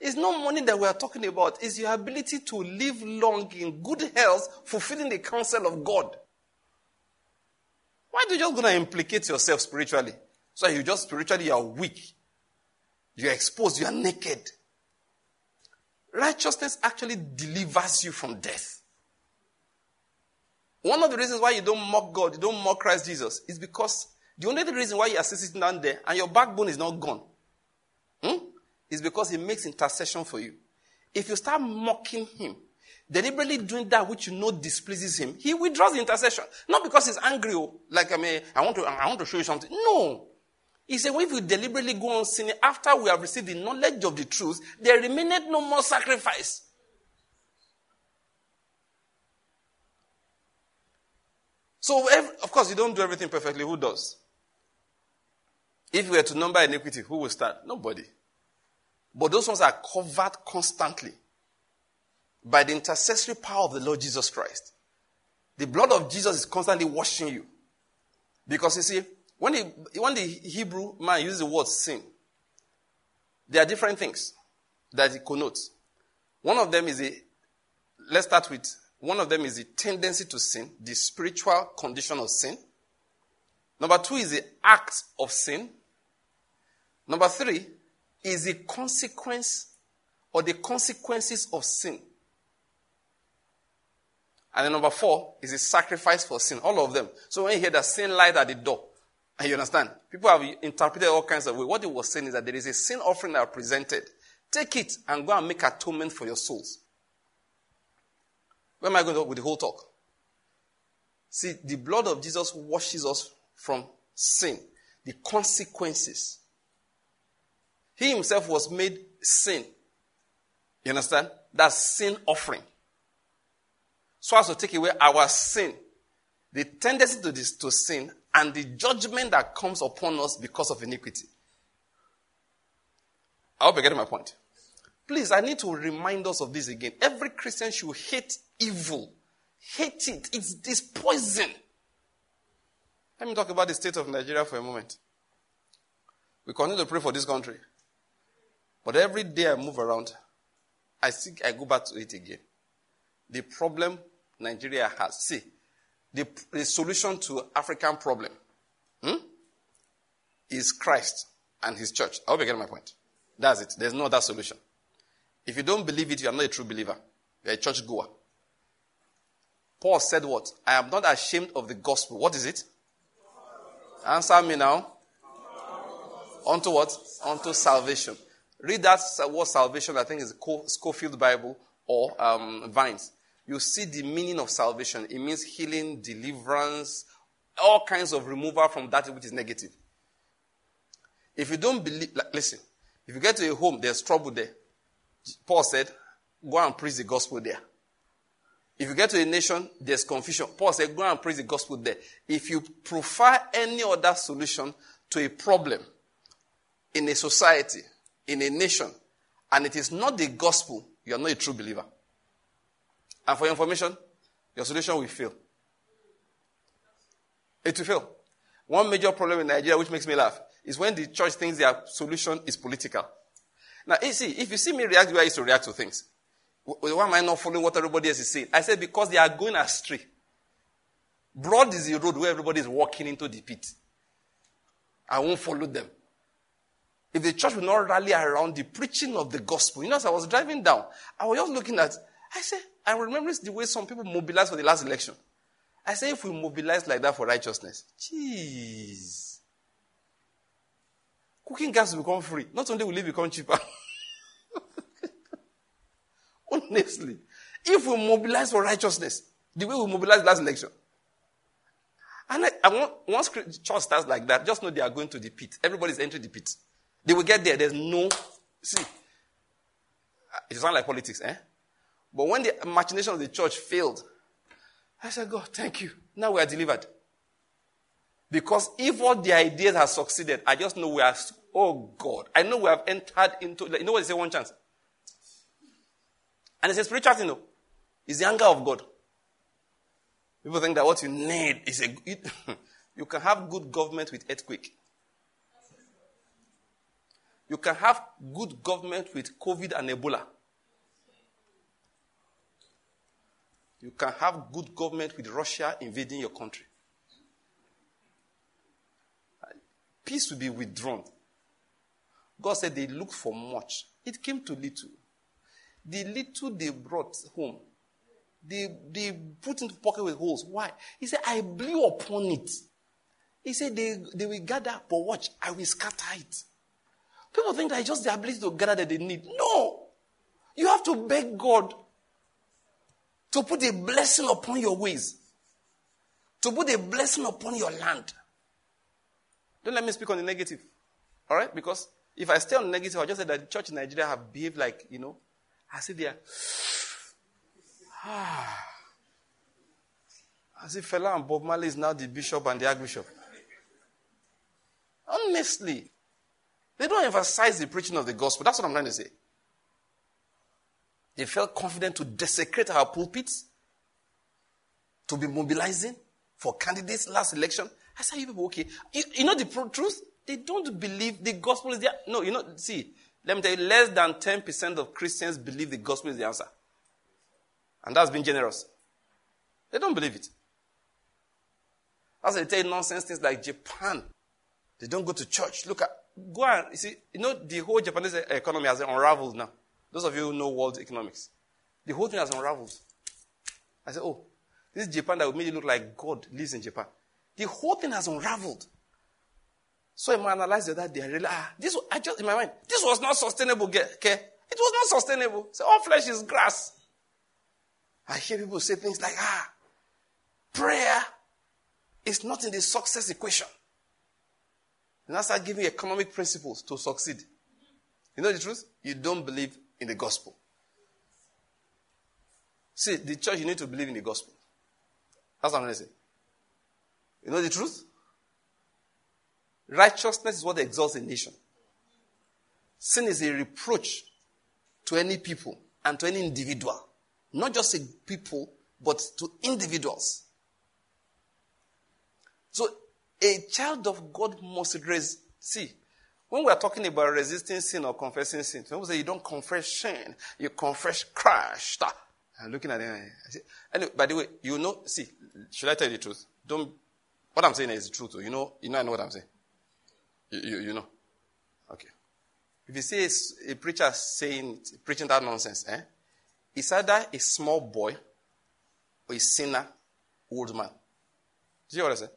It's not money that we are talking about. It's your ability to live long in good health, fulfilling the counsel of God. Why do you just going to implicate yourself spiritually? So you just spiritually you are weak. You're exposed. You are naked. Righteousness actually delivers you from death. One of the reasons why you don't mock God, you don't mock Christ Jesus, is because the only reason why you are sitting down there and your backbone is not gone. Hmm? Is because he makes intercession for you. If you start mocking him, deliberately doing that which you know displeases him, he withdraws the intercession. Not because he's angry, oh, like I mean, I want to, I want to show you something. No. He said, if you deliberately go on sinning after we have received the knowledge of the truth, there remaineth no more sacrifice. So, of course, you don't do everything perfectly. Who does? If we were to number iniquity, who will start? Nobody. But those ones are covered constantly by the intercessory power of the Lord Jesus Christ. The blood of Jesus is constantly washing you. Because you see, when the, when the Hebrew man uses the word sin, there are different things that it connotes. One of them is a, let's start with One of them is the tendency to sin, the spiritual condition of sin. Number two is the act of sin. Number three is the consequence or the consequences of sin. And then number four is the sacrifice for sin. All of them. So when you hear that sin lies at the door, and you understand, people have interpreted all kinds of ways. What he was saying is that there is a sin offering that are presented. Take it and go and make atonement for your souls. Where am I going with the whole talk? See, the blood of Jesus washes us from sin, the consequences. He himself was made sin. You understand? That's sin offering. So as to take away our sin, the tendency to, this, to sin, and the judgment that comes upon us because of iniquity. I hope you're getting my point. Please, I need to remind us of this again. Every Christian should hate evil. Hate it. It's this poison. Let me talk about the state of Nigeria for a moment. We continue to pray for this country. But every day I move around, I think I go back to it again. The problem Nigeria has. See, the, the solution to African problem hmm, is Christ and his church. I hope you get my point. That's it. There's no other solution. If you don't believe it, you are not a true believer. You're a church goer. Paul said what? I am not ashamed of the gospel. What is it? Answer me now. Unto what? Unto salvation. Read that word salvation, I think is Scofield Bible or um, Vines. You see the meaning of salvation. It means healing, deliverance, all kinds of removal from that which is negative. If you don't believe, like, listen, if you get to a home, there's trouble there. Paul said, go and preach the gospel there. If you get to a nation, there's confusion. Paul said, go and preach the gospel there. If you prefer any other solution to a problem in a society, in a nation, and it is not the gospel, you are not a true believer. And for your information, your solution will fail. It will fail. One major problem in Nigeria, which makes me laugh, is when the church thinks their solution is political. Now, you see, if you see me react the way I used to react to things, why am I not following what everybody else is saying? I said, because they are going astray. Broad is the road where everybody is walking into the pit. I won't follow them. If the church will not rally around the preaching of the gospel, you know, as I was driving down, I was just looking at, I said, I remember the way some people mobilized for the last election. I said, if we mobilize like that for righteousness, jeez. Cooking gas will become free. Not only will it become cheaper. Honestly. If we mobilize for righteousness, the way we mobilized last election. And I, I want, once church starts like that, just know they are going to the pit. Everybody's entering the pit. They will get there. There's no, see, it sounds like politics, eh? But when the machination of the church failed, I said, God, thank you. Now we are delivered. Because if all the ideas have succeeded, I just know we are, oh God, I know we have entered into, you know what they say, one chance? And it's a spiritual thing, no? It's the anger of God. People think that what you need is a, it, you can have good government with earthquake. You can have good government with COVID and Ebola. You can have good government with Russia invading your country. peace will be withdrawn. God said they looked for much. It came to little. The little they brought home, they, they put into pocket with holes. Why? He said, I blew upon it. He said, they, they will gather, but watch, I will scatter it. People think that it's just the ability to gather that they need. No! You have to beg God to put a blessing upon your ways, to put a blessing upon your land. Don't let me speak on the negative. All right? Because if I stay on the negative, I'll just say that the church in Nigeria have behaved like, you know, as if they are. as if Fela and Bob Marley is now the bishop and the archbishop. Honestly. They don't emphasize the preaching of the gospel. That's what I'm trying to say. They felt confident to desecrate our pulpits, to be mobilizing for candidates last election. I said, you people, okay. You, you know the truth? They don't believe the gospel is there. No, you know, see, let me tell you, less than 10% of Christians believe the gospel is the answer. And that's being generous. They don't believe it. As they tell you nonsense things like Japan. They don't go to church. Look at, go and, you see, you know, the whole Japanese economy has unraveled now. Those of you who know world economics. The whole thing has unraveled. I said, oh, this is Japan that would make it look like God lives in Japan. The whole thing has unraveled. So I analyzed other day. I realized, ah, this, I just, in my mind, this was not sustainable, okay? It was not sustainable. So all flesh is grass. I hear people say things like, ah, prayer is not in the success equation. And I start giving economic principles to succeed. You know the truth? You don't believe in the gospel. See, the church, you need to believe in the gospel. That's what I'm going to say. You know the truth? Righteousness is what exalts a nation. Sin is a reproach to any people and to any individual. Not just a people, but to individuals. So a child of God must resist. See, when we are talking about resisting sin or confessing sin, people say you don't confess sin, you confess Christ. I'm looking at them. Anyway, by the way, you know, see, should I tell you the truth? Don't, what I'm saying is the truth. You know, you know, I know what I'm saying. You, you, you know. Okay. If you see a, a preacher saying, preaching that nonsense, eh? It's either a small boy or a sinner, old man. Know what I say?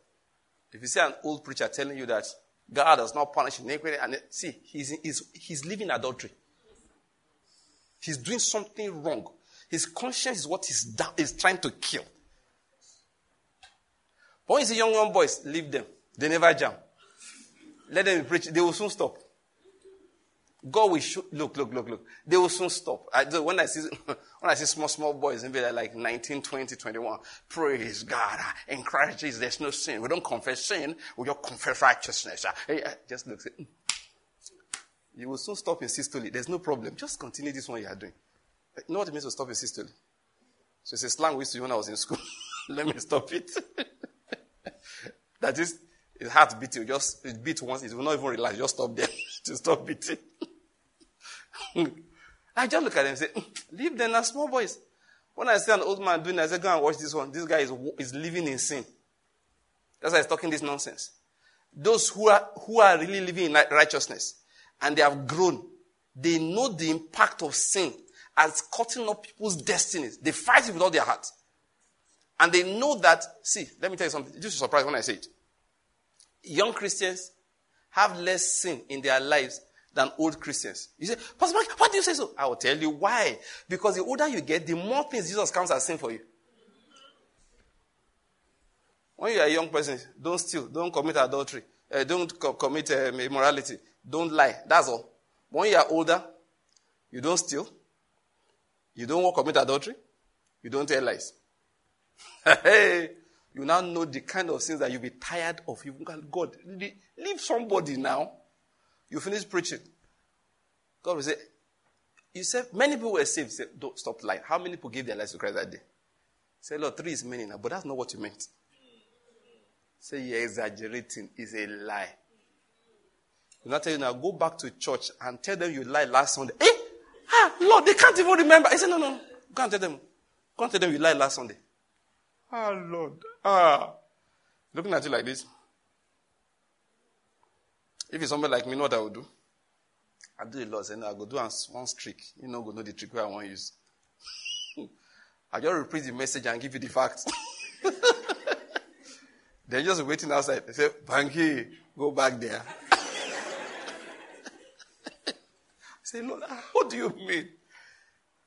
If you see an old preacher telling you that God does not punish iniquity, and see, he's, he's, he's living adultery. He's doing something wrong. His conscience is what he's, da- he's trying to kill. But when you see young, young boys, leave them. They never jump. Let them preach. They will soon stop. God will show, look, look, look, look. They will soon stop. I, when I see, when I see small, small boys, maybe they're like 19, 20, 21, praise God. Ah, in Christ Jesus, there's no sin. We don't confess sin. We just confess righteousness. Ah. Ah, just look. Say, hmm. you will soon stop in systole. There's no problem. Just continue this one you are doing. Eh, you know what it means to stop in systole? So it's a slang we used to use when I was in school. Let me stop it. that is, his heart beating. Just it beat once. It will not even realize. Just stop there to stop beating. I just look at them and say, mm, leave them as small boys. When I see an old man doing I say, go and watch this one. This guy is, is living in sin. That's why he's talking this nonsense. Those who are, who are really living in righteousness and they have grown, they know the impact of sin as cutting up people's destinies. They fight it with all their heart. And they know that, see, let me tell you something. This is surprise when I say it. Young Christians have less sin in their lives than old Christians. You say, Pastor Mark, why do you say so? I will tell you why. Because the older you get, the more things Jesus counts as sin for you. When you are a young person, don't steal, don't commit adultery, uh, don't co- commit uh, immorality, don't lie. That's all. When you are older, you don't steal, you don't commit adultery, you don't tell lies. hey, you now know the kind of sins that you'll be tired of. You God, leave somebody now. You finish preaching. God will say, You said many people were saved. Say, Don't stop lying. How many people gave their lives to Christ that day? Say, Lord, three is many now, but that's not what you meant. Say you're exaggerating is a lie. You not tell you now, go back to church and tell them you lied last Sunday. Eh? Ah, Lord, they can't even remember. I said, no, no. Go and tell them. Go and tell them you lied last Sunday. Ah, Lord. Ah. Looking at you like this. If it's somebody like me, know what I would do? I do a lot. No, I go do one trick. You know, go know the trick where I want to use. I just repeat the message and give you the facts. They're just waiting outside. They say, Banky, go back there. Say, Lord, what do you mean?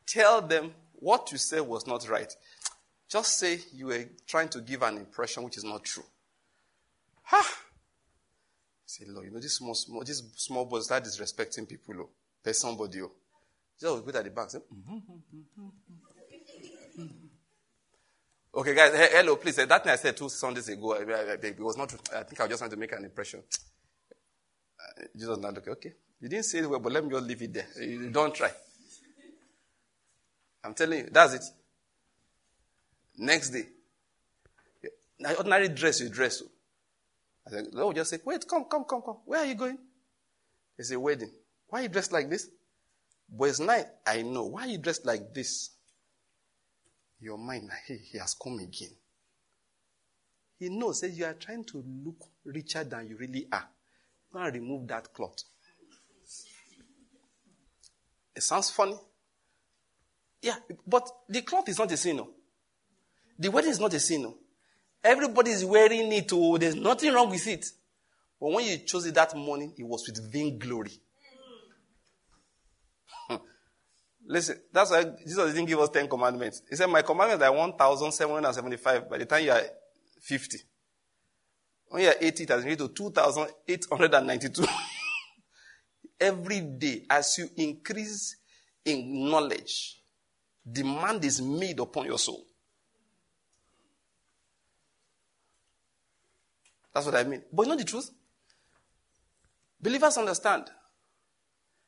Tell them what you said was not right. Just say you were trying to give an impression which is not true. Ha! Say, Lord, you know, this small, small, this small boy start disrespecting people. Oh. There's somebody. Oh. Just go at the back. Say, mm-hmm, mm-hmm, Okay, guys, hello, please. That thing I said two Sundays ago, it was not, I think I was just trying to make an impression. Uh, Jesus not okay. Okay. You didn't say it well, but let me just leave it there. You don't try. I'm telling you, that's it. Next day, now ordinary dress you dress. I said, Lord just say, wait, come, come, come, come. Where are you going? It's a wedding. Why are you dressed like this? But it's night. I know. Why are you dressed like this? your mind, hey, he has come again. He knows that you are trying to look richer than you really are. And remove that cloth. It sounds funny. Yeah, but the cloth is not a sin. No. The wedding is not a sin. No. Everybody is wearing it. Oh, there's nothing wrong with it. But when you chose it that morning, it was with vainglory. Listen, that's why Jesus didn't give us 10 commandments. He said, My commandments are 1,775 by the time you are 50. When you are 80, it has reached to 2,892. Every day, as you increase in knowledge, demand is made upon your soul. That's what I mean. But you know the truth? Believers understand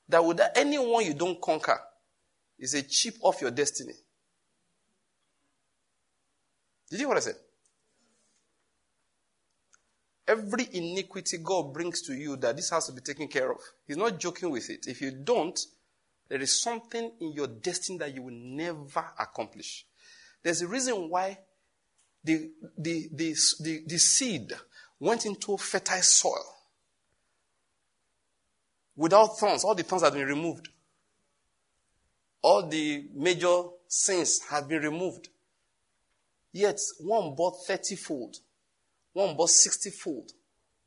that with anyone you don't conquer is a chip off your destiny. Did you hear what I said? Every iniquity God brings to you that this has to be taken care of. He's not joking with it. If you don't, there is something in your destiny that you will never accomplish. There's a reason why the, the, the, the, the seed went into fertile soil without thorns. All the thorns have been removed. All the major sins have been removed. Yet one bought 30 fold, one bought 60 fold,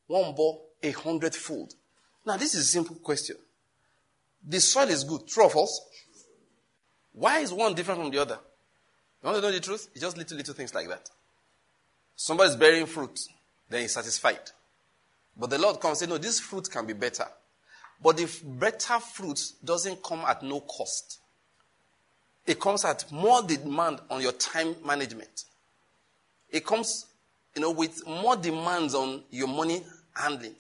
one bought a hundred fold. Now, this is a simple question. The soil is good, true or false? Why is one different from the other? You want to know the truth? It's just little, little things like that. Somebody's bearing fruit, then he's satisfied. But the Lord comes and says, No, this fruit can be better. But the better fruit doesn't come at no cost. It comes at more demand on your time management. It comes, you know, with more demands on your money handling.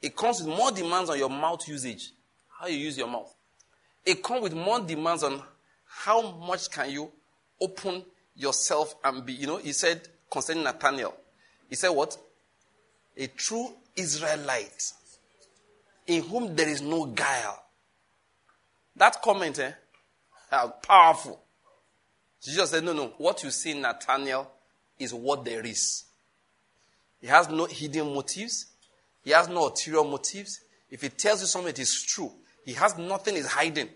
It comes with more demands on your mouth usage, how you use your mouth. It comes with more demands on how much can you open yourself and be, you know, he said concerning Nathaniel, he said what? A true Israelite in whom there is no guile. That comment, eh, powerful. Jesus said, no, no, what you see in Nathaniel is what there is. He has no hidden motives. He has no ulterior motives. If he tells you something, it is true. He has nothing is hiding.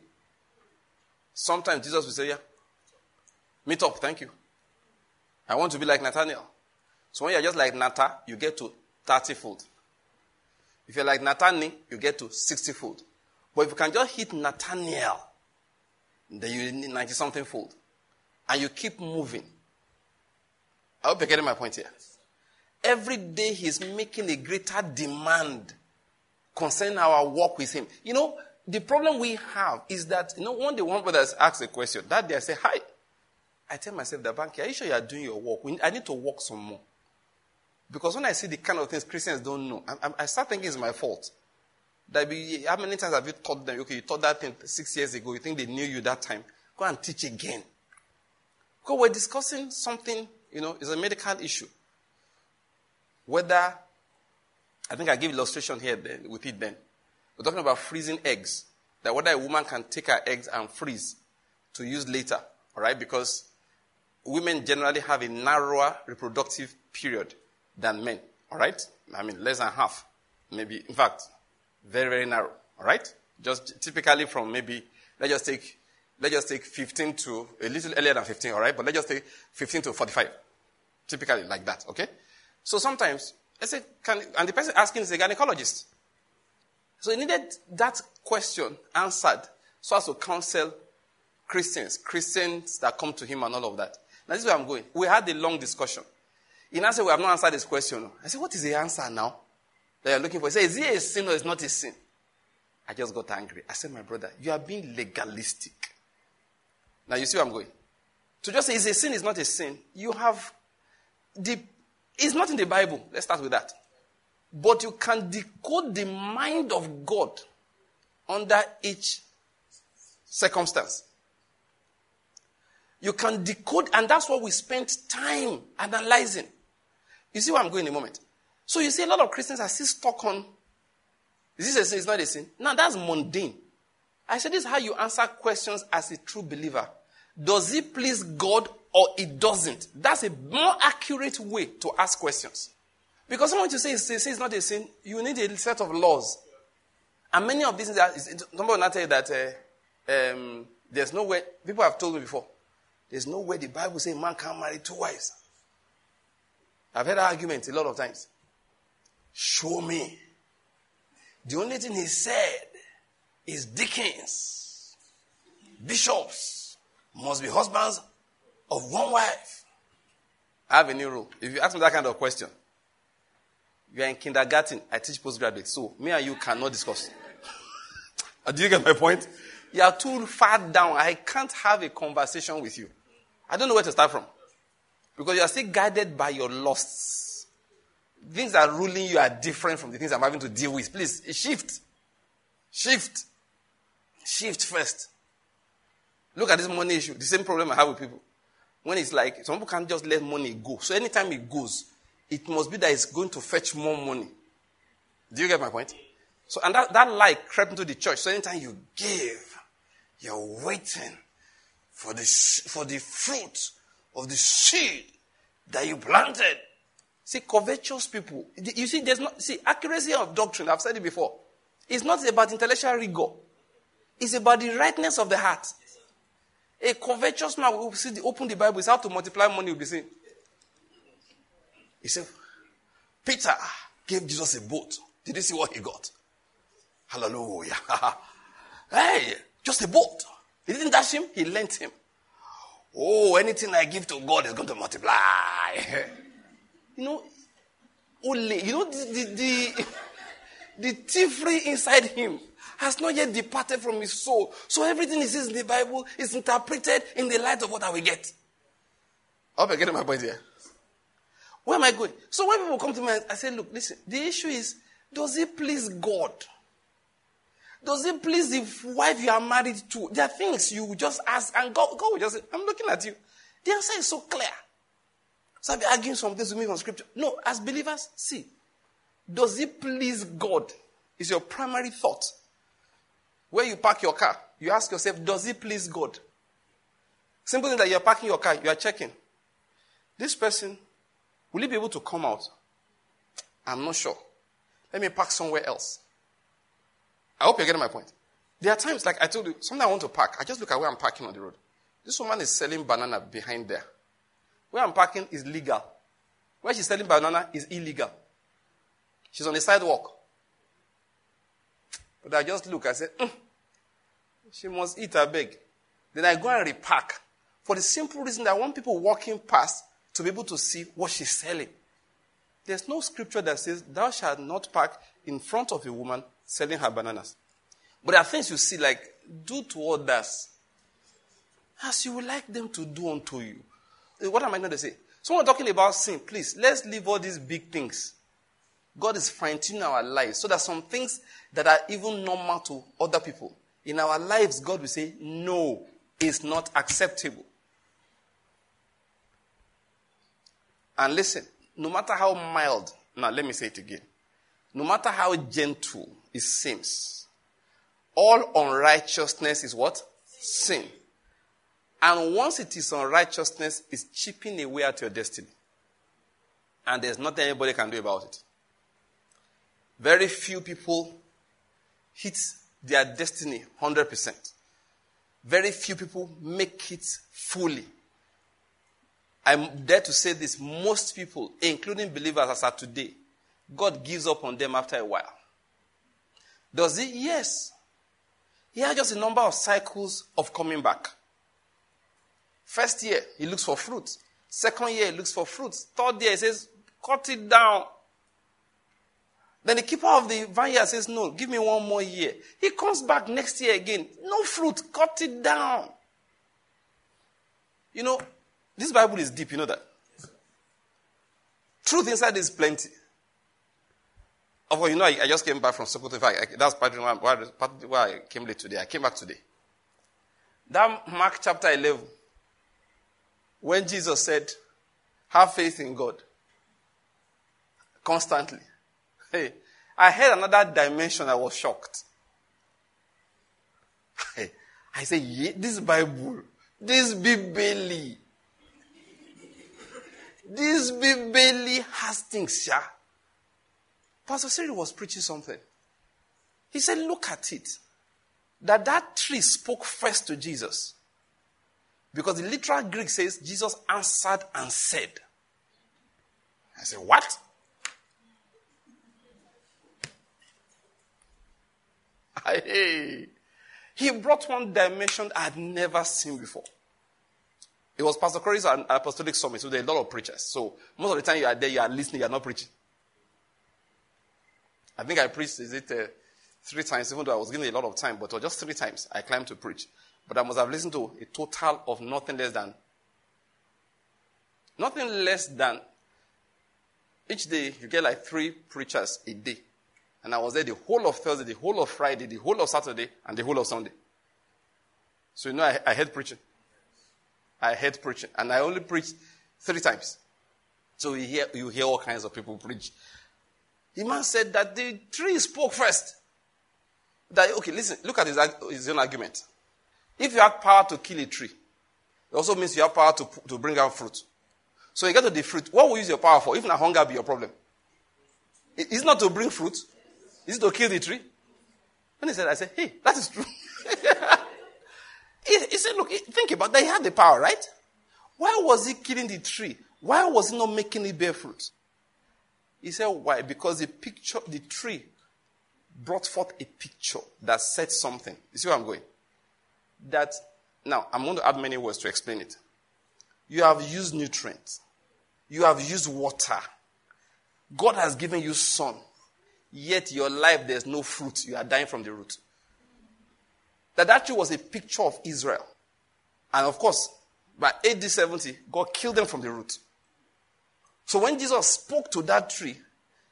Sometimes Jesus will say, yeah, meet up, thank you. I want to be like Nathaniel. So when you're just like Nata, you get to 30 fold. If you're like Nathaniel, you get to 60 fold. But if you can just hit Nathaniel, then you need 90 something fold. And you keep moving. I hope you're getting my point here. Every day he's making a greater demand concerning our walk with him. You know, the problem we have is that, you know, one day one brother asks a question. That day I say, Hi. I tell myself, the bank, are you sure you are doing your work? I need to walk some more. Because when I see the kind of things Christians don't know, I, I start thinking it's my fault. That be, how many times have you taught them? Okay, you taught that thing six years ago. You think they knew you that time. Go and teach again. Because we're discussing something, you know, it's a medical issue. Whether, I think I give illustration here then, with it then. We're talking about freezing eggs. That whether a woman can take her eggs and freeze to use later. All right? Because women generally have a narrower reproductive period than men. All right? I mean, less than half. Maybe, in fact, very, very narrow. All right? Just typically from maybe, let's just take, let's just take 15 to, a little earlier than 15, all right? But let's just take 15 to 45. Typically like that, okay? So sometimes, let's say, can, and the person asking is a gynecologist. So he needed that question answered so as to counsel Christians, Christians that come to him and all of that. Now this is where I'm going. We had a long discussion. He now said, We have not answered this question. I said, What is the answer now that you're looking for? He said, Is it a sin or is not a sin? I just got angry. I said, My brother, you are being legalistic. Now you see where I'm going. To just say is a sin is not a sin, you have the it's not in the Bible. Let's start with that. But you can decode the mind of God under each circumstance. You can decode, and that's what we spent time analyzing. You see where I'm going in a moment. So you see, a lot of Christians are still stuck on is this a sin? It's not a sin. Now that's mundane. I said this is how you answer questions as a true believer. Does it please God or it doesn't. That's a more accurate way to ask questions. Because someone to say, it's, say it's not a sin, you need a set of laws. And many of these things, somebody will not tell you that uh, um, there's no way, people have told me before, there's no way the Bible says man can't marry two wives. I've heard arguments a lot of times. Show me. The only thing he said is deacons, bishops must be husbands of one wife. I have a new rule. If you ask me that kind of question, you are in kindergarten, I teach postgraduate, so me and you cannot discuss. Do you get my point? You are too far down. I can't have a conversation with you. I don't know where to start from. Because you are still guided by your lusts. Things that are ruling you are different from the things I'm having to deal with. Please, shift. Shift. Shift first. Look at this money issue. The same problem I have with people. When it's like, some people can't just let money go. So anytime it goes, it must be that it's going to fetch more money. Do you get my point? So, and that, that light crept into the church. So anytime you give, you're waiting for the, for the fruit of the seed that you planted. See, covetous people, you see, there's not, see, accuracy of doctrine, I've said it before. It's not about intellectual rigor. It's about the rightness of the heart. A covetous man will see the, open the Bible, it's how to multiply money will be seen. He said, Peter gave Jesus a boat. Did you see what he got? Hallelujah. hey, just a boat. He didn't dash him, he lent him. Oh, anything I give to God is going to multiply. you know, only, you know, the, the, the, the inside him has not yet departed from his soul. So everything he says in the Bible is interpreted in the light of what I will get. I hope you're getting my point here. Where am I going? So when people come to me, I say, look, listen, the issue is, does it please God? Does it please the wife you are married to? There are things you just ask, and God, God will just say, I'm looking at you. The answer is so clear. So I'll be arguing some things with me from scripture. No, as believers, see, does it please God? Is your primary thought. Where you park your car, you ask yourself, does it please God? Simple thing that you're parking your car, you are checking. This person Will he be able to come out? I'm not sure. Let me park somewhere else. I hope you're getting my point. There are times, like I told you, something I want to park. I just look at where I'm parking on the road. This woman is selling banana behind there. Where I'm parking is legal. Where she's selling banana is illegal. She's on the sidewalk. But I just look, I said, mm, she must eat her bag. Then I go and repark. For the simple reason that I want people walking past to be able to see what she's selling. There's no scripture that says, Thou shalt not park in front of a woman selling her bananas. But there are things you see, like, do to others as you would like them to do unto you. Eh, what am I going to say? Someone talking about sin, please, let's leave all these big things. God is fine tuning our lives so that some things that are even normal to other people, in our lives, God will say, no, it's not acceptable. And listen, no matter how mild, now let me say it again. No matter how gentle it seems, all unrighteousness is what? Sin. And once it is unrighteousness, it's chipping away at your destiny. And there's nothing anybody can do about it. Very few people hit their destiny 100%. Very few people make it fully. I'm there to say this most people, including believers as are today, God gives up on them after a while. Does he? Yes. He has just a number of cycles of coming back. First year, he looks for fruit. Second year, he looks for fruit. Third year, he says, cut it down. Then the keeper of the vineyard says, no, give me one more year. He comes back next year again. No fruit, cut it down. You know, this Bible is deep, you know that? Truth inside is plenty. Oh, of course, you know, I, I just came back from Sokoto. That's part of why, why I came late today. I came back today. That Mark chapter 11, when Jesus said, have faith in God constantly. Hey, I had another dimension. I was shocked. Hey, I said, yeah, this Bible, this Bible, This Bibeli has things, yeah. Pastor Cyril was preaching something. He said, look at it. That that tree spoke first to Jesus. Because the literal Greek says, Jesus answered and said. I said, what? Hey. He brought one dimension I had never seen before. It was Pastor Corey's apostolic summit, so there are a lot of preachers. So most of the time you are there, you are listening, you are not preaching. I think I preached, is it uh, three times, even though I was given a lot of time, but was just three times I climbed to preach. But I must have listened to a total of nothing less than, nothing less than, each day you get like three preachers a day. And I was there the whole of Thursday, the whole of Friday, the whole of Saturday, and the whole of Sunday. So you know I, I hate preaching. I hate preaching. And I only preach three times. So you hear, you hear all kinds of people preach. The man said that the tree spoke first. That, okay, listen, look at his, his own argument. If you have power to kill a tree, it also means you have power to, to bring out fruit. So you get to the fruit. What will you use your power for? If not hunger be your problem. It's not to bring fruit. Is it to kill the tree? When he said, I said, hey, that is true. he, he, said, look, think about that. He had the power, right? Why was he killing the tree? Why was he not making it bear fruit? He said, why? Because the picture, the tree brought forth a picture that said something. You see where I'm going? That, now, I'm going to add many words to explain it. You have used nutrients. You have used water. God has given you sun. Yet your life, there's no fruit. You are dying from the root. That actually was a picture of Israel. And of course, by AD 70, God killed them from the root. So when Jesus spoke to that tree,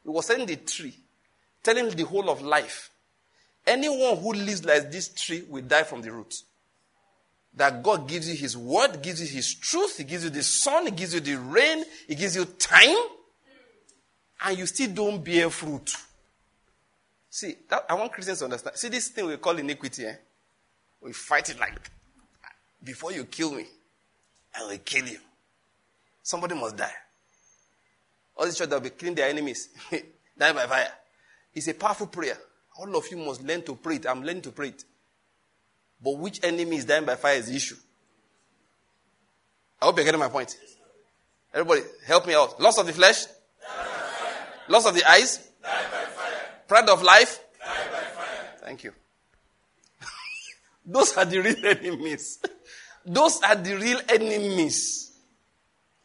he was telling the tree, telling the whole of life, anyone who lives like this tree will die from the root. That God gives you His word, gives you His truth, He gives you the sun, He gives you the rain, He gives you time, and you still don't bear fruit. See, that, I want Christians to understand. See, this thing we call iniquity, eh? We fight it like, before you kill me, I will kill you. Somebody must die. All these church that will be killing their enemies, die by fire. It's a powerful prayer. All of you must learn to pray it. I'm learning to pray it. But which enemy is dying by fire is the issue. I hope you're getting my point. Everybody, help me out. Loss of the flesh? Die by fire. Loss of the eyes? Die by fire. Pride of life? Die by fire. Thank you. Those are the real enemies. Those are the real enemies.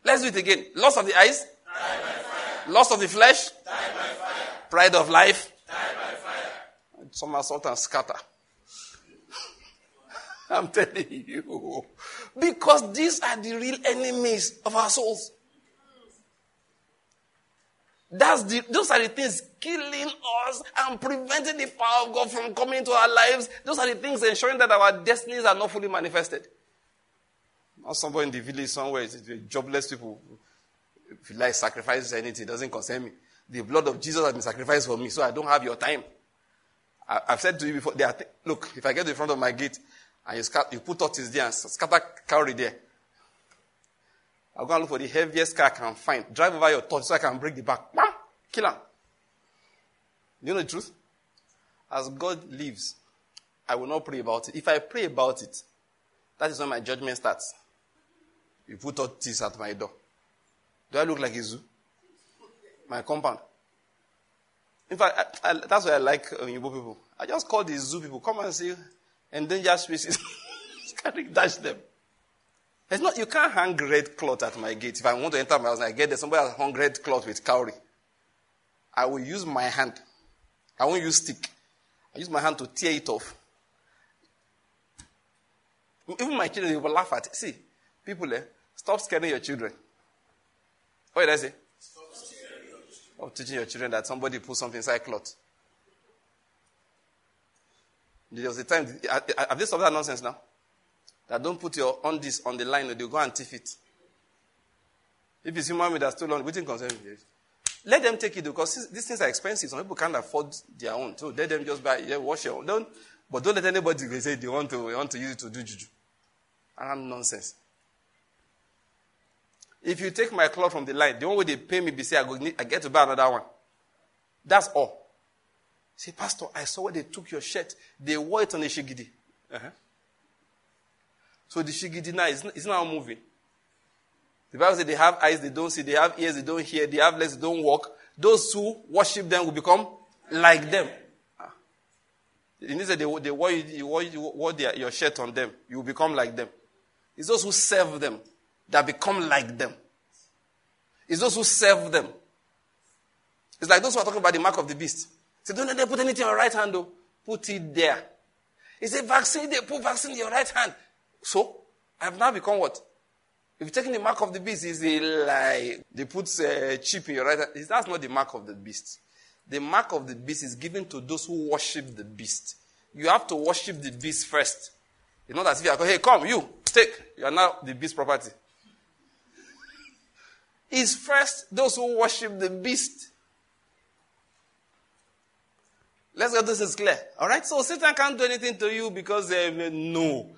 Let's do it again. Loss of the eyes? Loss of the flesh? Pride of life? Somersault and scatter. I'm telling you. Because these are the real enemies of our souls. That's the, those are the things killing us and preventing the power of God from coming into our lives. Those are the things ensuring that our destinies are not fully manifested. Not somebody in the village somewhere, it's jobless people. If like sacrifices anything, it doesn't concern me. The blood of Jesus has been sacrificed for me, so I don't have your time. I, have said to you before, th- look, if I get to the front of my gate and you, scat, you put tortoise there and scatter cowrie there, I'll go and look for the heaviest car I can find. Drive over your torch so I can break the back. Bam! Kill him. You know the truth? As God lives, I will not pray about it. If I pray about it, that is when my judgment starts. You put tortoise at my door. Do I look like a zoo? My compound. In fact, I, I, that's why I like uh, Igbo people. I just call the zoo people, come and see endangered species. Can dash them. It's not, you can't hang red cloth at my gate. If I want to enter my house and I get there, somebody has hung red cloth with cowrie. I will use my hand. I won't use stick. I use my hand to tear it off. Even my children, they will laugh at it. See, people, eh, stop scaring your children. What did I say? Stop teaching your children that somebody put something inside cloth. There was a time, have they stopped that nonsense now? that don't put your this on the line, or they'll go and tiff it. If it's human that's too long, waiting concern you. Let them take it because these things are expensive. Some people can't afford their own. So let them just buy, yeah, wash your own. Don't, but don't let anybody they say they want to they want to use it to do juju. And nonsense. If you take my cloth from the line, the only way they pay me be say I, go, I get to buy another one. That's all. Say, Pastor, I saw where they took your shirt. They wore it on the shigidi. Uh-huh. So the shigidi now is, is now moving. The Bible says they have eyes, they don't see. They have ears, they don't hear. They have legs, they don't walk. Those who worship them will become like them. Ah. It means that they, they wore, you, wore, you wore their, your shirt on them. You will become like them. It's those who serve them that become like them. It's those who serve them. It's like those who are talking about the mark of the beast. Say, don't let them put anything on your right hand, though. Put it there. It's a vaccine, they put vaccine in your right hand. So, I've now become what? If you're taking the mark of the beast, it's a lie. They put a uh, chip in your right hand. That's not the mark of the beast. The mark of the beast is given to those who worship the beast. You have to worship the beast first. If you are going, hey, come, you, take. You are now the beast property. It's first those who worship the beast. Let's get this is clear. All right? So Satan can't do anything to you because, uh, no.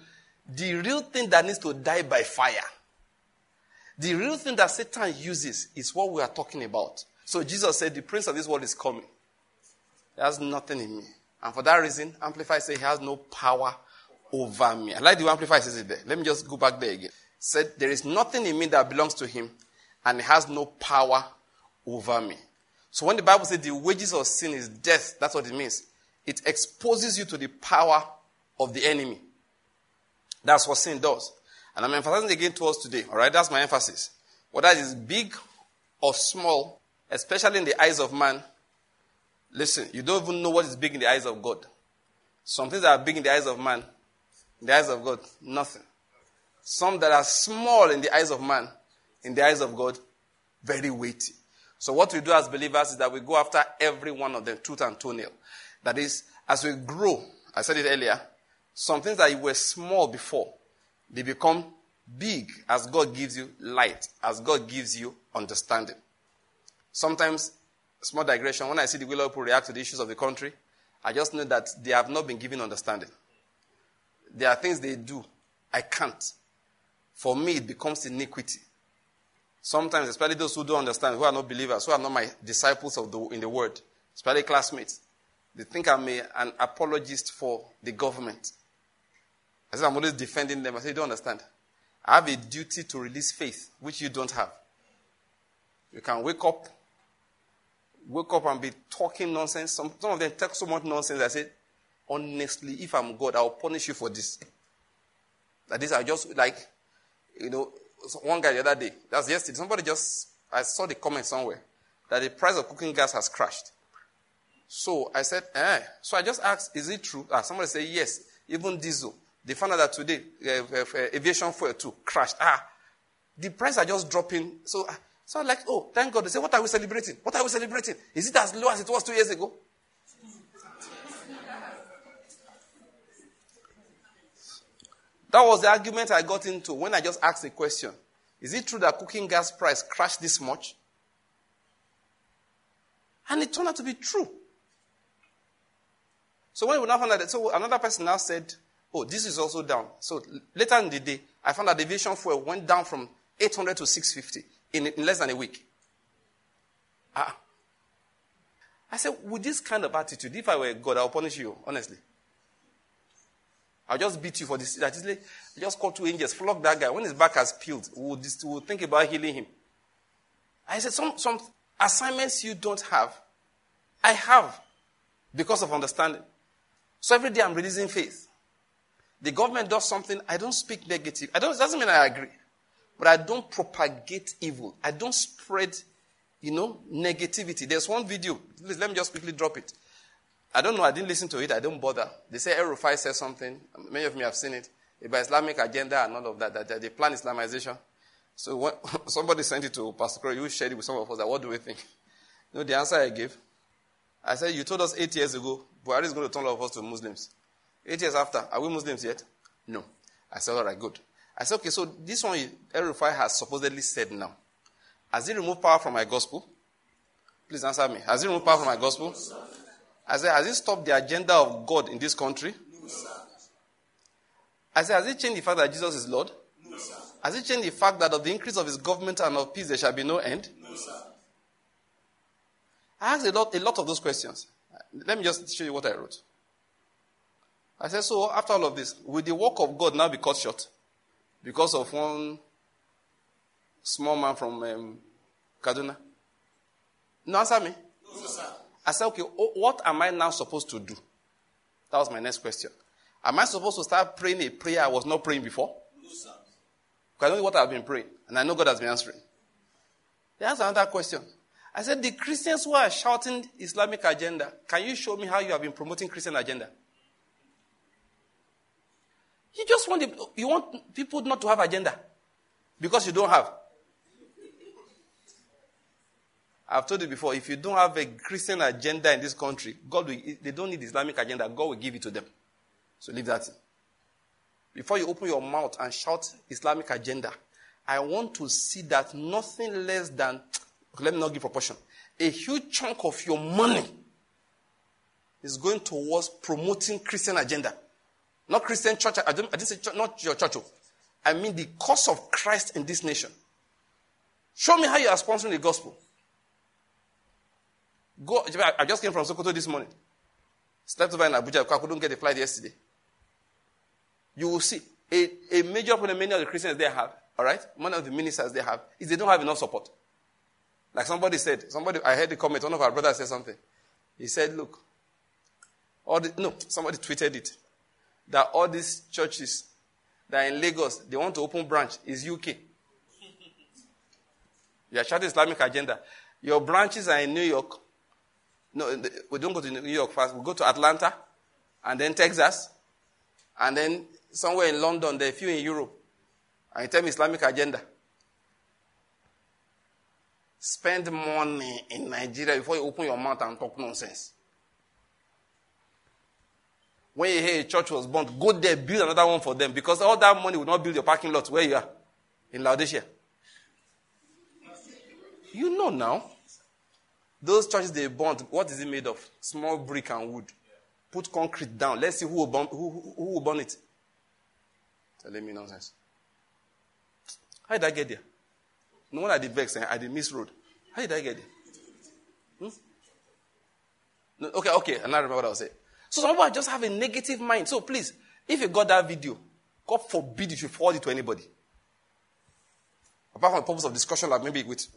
The real thing that needs to die by fire, the real thing that Satan uses is what we are talking about. So Jesus said, The prince of this world is coming. He has nothing in me. And for that reason, Amplified says he has no power over me. I like the Amplified says it there. Let me just go back there again. Said, There is nothing in me that belongs to him, and he has no power over me. So when the Bible says the wages of sin is death, that's what it means. It exposes you to the power of the enemy. That's what sin does. And I'm emphasizing again to us today, all right? That's my emphasis. Whether it is big or small, especially in the eyes of man, listen, you don't even know what is big in the eyes of God. Some things that are big in the eyes of man, in the eyes of God, nothing. Some that are small in the eyes of man, in the eyes of God, very weighty. So what we do as believers is that we go after every one of them, tooth and toenail. That is, as we grow, I said it earlier, some things that were small before, they become big as God gives you light, as God gives you understanding. Sometimes, small digression, when I see the way people react to the issues of the country, I just know that they have not been given understanding. There are things they do, I can't. For me, it becomes iniquity. Sometimes, especially those who don't understand, who are not believers, who are not my disciples of the, in the word, especially classmates, they think I'm a, an apologist for the government. I said I'm always defending them. I say, you don't understand. I have a duty to release faith, which you don't have. You can wake up, wake up and be talking nonsense. Some, some of them talk so much nonsense. I say, honestly, if I'm God, I'll punish you for this. That this, I just like, you know, one guy the other day, that's yesterday, somebody just, I saw the comment somewhere that the price of cooking gas has crashed. So I said, eh. So I just asked, is it true? Ah, somebody said, yes. Even diesel. They found out that today, uh, uh, aviation fuel too crashed. Ah, the price are just dropping. So, uh, so I'm like, oh, thank God. They say, what are we celebrating? What are we celebrating? Is it as low as it was two years ago? That was the argument I got into when I just asked a question. Is it true that cooking gas price crashed this much? And it turned out to be true. So when we now found that, so another person now said, oh, this is also down. So later in the day, I found that the aviation fuel went down from 800 to 650 in, in less than a week. Ah. I said, with this kind of attitude, if I were God, I'll punish you, honestly. I'll just beat you for this. I just, call two angels, flog that guy. When his back has peeled, we'll, we'll think about healing him. I said, some, some assignments you don't have, I have because of understanding. So every day I'm releasing faith. The government does something, I don't speak negative. I don't, doesn't mean I agree. But I don't propagate evil. I don't spread, you know, negativity. There's one video. Please, let me just quickly drop it. I don't know. I didn't listen to it. I don't bother. They say El-Rufai said something. Many of me have seen it about Islamic agenda and all of that. That, they plan Islamization. So when, somebody sent it to Pastor Corey. You shared it with some of us. That, what do we think? You know the answer I gave. I said, you told us eight years ago, Buhari is going to turn all of us to Muslims. Eight years after, are we Muslims yet? No. I said, all right, good. I said, okay, so this one El-Rufai has supposedly said now. Has he removed power from my gospel? Please answer me. Has he removed power from my gospel? I said, has it stopped the agenda of God in this country? No, sir. I said, has it changed the fact that Jesus is Lord? No, sir. Has it changed the fact that of the increase of his government and of peace there shall be no end? No, sir. I asked a lot, a lot of those questions. Let me just show you what I wrote. I said, so after all of this, will the work of God now be cut short? Because of one small man from um, Kaduna? No, answer me. No, sir. I said, okay, what am I now supposed to do? That was my next question. Am I supposed to start praying a prayer I was not praying before? No, sir. Because I know what I've been praying, and I know God has been answering. That's another question. I said, the Christians who are shouting Islamic agenda, can you show me how you have been promoting Christian agenda? You just want the, you want people not to have agenda because you don't have. I've told you before, if you don't have a Christian agenda in this country, God will, they don't need Islamic agenda, God will give it to them. So leave that. Before you open your mouth and shout Islamic agenda, I want to see that nothing less than, let me not give proportion, a huge chunk of your money is going towards promoting Christian agenda. Not Christian church. I didn't, say church, not your church. Oh. I mean the cause of Christ in this nation. Show me how you are sponsoring the gospel. Go. I just came from Sokoto this morning. Slept over in Abuja. Because I couldn't get a flight yesterday. You will see a, a major problem many of the Christians they have, all right, many of the ministers they have, is they don't have enough support. Like somebody said, somebody I heard the comment, one of our brothers said something. He said, Look, all the, no, somebody tweeted it. That all these churches that are in Lagos, they want to open branch is UK. You are shouting Islamic agenda. Your branches are in New York. No, we don't go to New York first. We go to Atlanta, and then Texas, and then somewhere in London, there are a few in Europe. And you tell me Islamic agenda. Spend money in Nigeria before you open your mouth and talk nonsense. When you hear a church was burnt, go there, build another one for them because all that money will not build your parking lot where you are in Laodicea. You know now. Those churches they burnt, what is it made of? Small brick and wood. Put concrete down. Let's see who will burn, who, who will burn it. Telling me nonsense. How did I get there? No one at the vex, I did miss road. How did I get there? Hmm? No, okay, okay, and I remember what I was saying. So some people just have a negative mind. So please, if you got that video, God forbid you should forward it to anybody. Apart from the purpose of discussion, like maybe with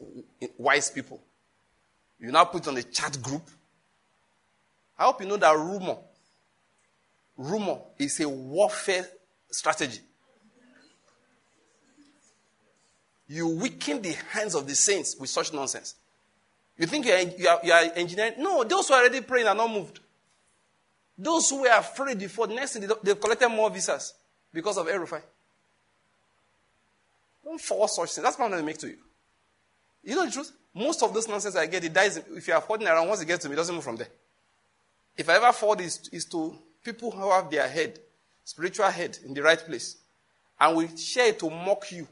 wise people. You now put on a chat group. I hope you know that rumor, rumor is a warfare strategy. You weaken the hands of the saints with such nonsense. You think you are, you are, you are engineering? No, those who are already praying are not moved. Those who were afraid before, the next thing, they've collected more visas because of El Don't force such things. That's what I'm going to make to you. You know the truth? Most of those nonsense I get, it dies. If you are holding around, once it gets to me, it doesn't move from there. If I ever fall, is, is to people who have their head, spiritual head, in the right place. And we share it to mock you.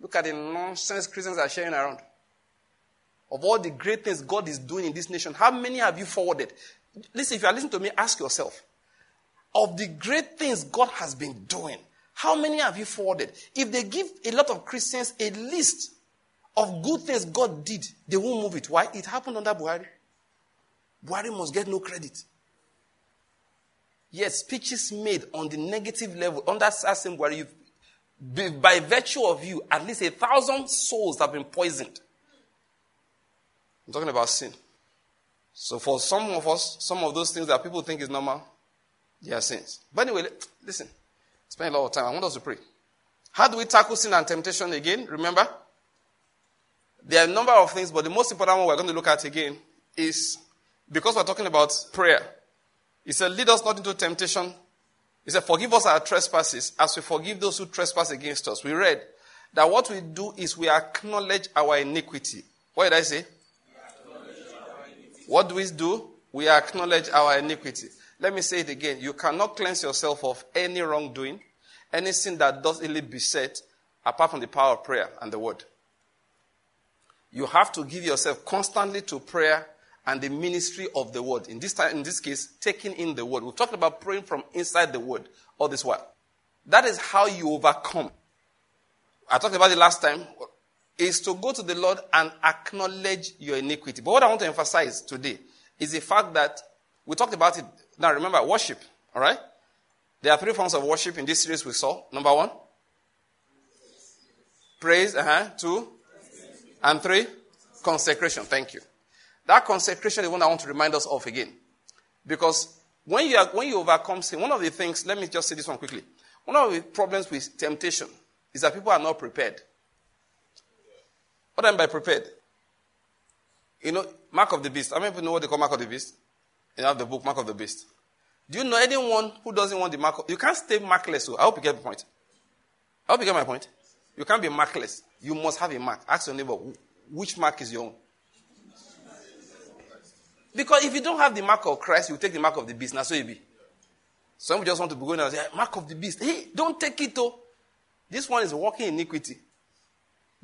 Look at the nonsense Christians are sharing around. Of all the great things God is doing in this nation, how many have you forwarded? Listen, if you are listening to me, ask yourself. Of the great things God has been doing, how many have you forwarded? If they give a lot of Christians a list of good things God did, they won't move it. Why? It happened under Buhari. Buhari must get no credit. Yes, speeches made on the negative level under Sasim Buhari, by virtue of you, at least a thousand souls have been poisoned. I'm talking about sin. So for some of us, some of those things that people think is normal, they are sins. But anyway, listen. Spend a lot of time. I want us to pray. How do we tackle sin and temptation again? Remember? There are a number of things, but the most important one we're going to look at again is because we're talking about prayer. He said, Lead us not into temptation. He said, Forgive us our trespasses as we forgive those who trespass against us. We read that what we do is we acknowledge our iniquity. What did I say? What do we do? We acknowledge our iniquity. Let me say it again. You cannot cleanse yourself of any wrongdoing, any sin that does illy beset, apart from the power of prayer and the word. You have to give yourself constantly to prayer and the ministry of the word. In this time, in this case, taking in the word. We've talked about praying from inside the word all this while. That is how you overcome. I talked about it last time, is to go to the Lord and acknowledge your iniquity. But what I want to emphasize today is the fact that we talked about it. Now remember, worship, all right? There are three forms of worship in this series we saw. Number one, praise, uh-huh. Two, and three, consecration. Thank you. That consecration is one I want to remind us of again. Because when you, are, when you overcome sin, one of the things, let me just say this one quickly. One of the problems with temptation is that people are not prepared. What do I mean by prepared? You know, Mark of the Beast. How many people know what they call Mark of the Beast? You have the book Mark of the Beast. Do you know anyone who doesn't want the mark? Of, you can't stay markless. So I hope you get the point. I hope you get my point. You can't be markless. You must have a mark. Ask your neighbor, which mark is your own? Because if you don't have the mark of Christ, you take the mark of the beast. Now, so you be. Some just want to be going and say, ah, mark of the beast. Hey, don't take it, though. This one is walking iniquity.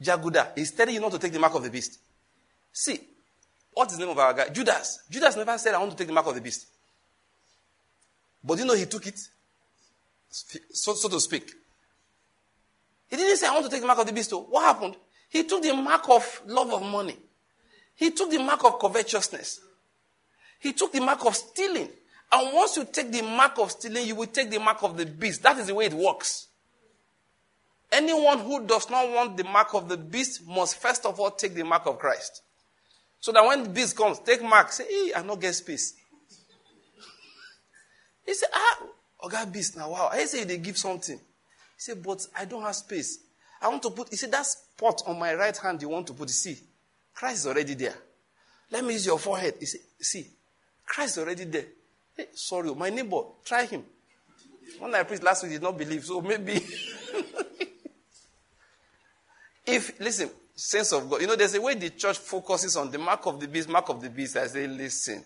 Jaguda is telling you not to take the mark of the beast. See, what is the name of our guy? Judas. Judas never said, I want to take the mark of the beast. But you know he took it? So, so to speak. He didn't say, I want to take the mark of the beast. What happened? He took the mark of love of money. He took the mark of covetousness. He took the mark of stealing. And once you take the mark of stealing, you will take the mark of the beast. That is the way it works. Anyone who does not want the mark of the beast must first of all take the mark of Christ. So that when the beast comes, take mark, say, hey, I not get space. he said, ah, God beast now, wow. I say they give something. He said, but I don't have space. I want to put, he said, that spot on my right hand you want to put, see, Christ is already there. Let me use your forehead. He said, see, Christ is already there. Hey, sorry, my neighbor, try him. When I preached last week, he did not believe, so maybe. if, listen, sense of God, you know, there's a way the church focuses on the mark of the beast, mark of the beast. I say, listen,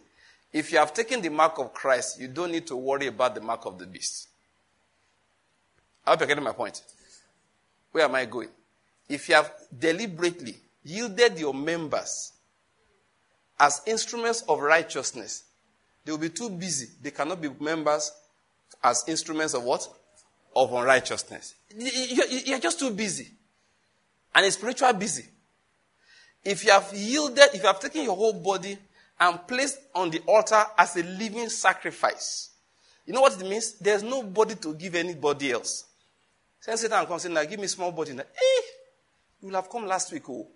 if you have taken the mark of Christ, you don't need to worry about the mark of the beast. I hope you're getting my point. Where am I going? If you have deliberately yielded your members as instruments of righteousness, they will be too busy. They cannot be members as instruments of what? Of unrighteousness. You're just too busy. And it's spiritual busy. If you have yielded, if you have taken your whole body and placed on the altar as a living sacrifice, you know what it means? There's no body to give anybody else. Send Satan and come say, now give me small body. Now, eh, you will have come last week, oh.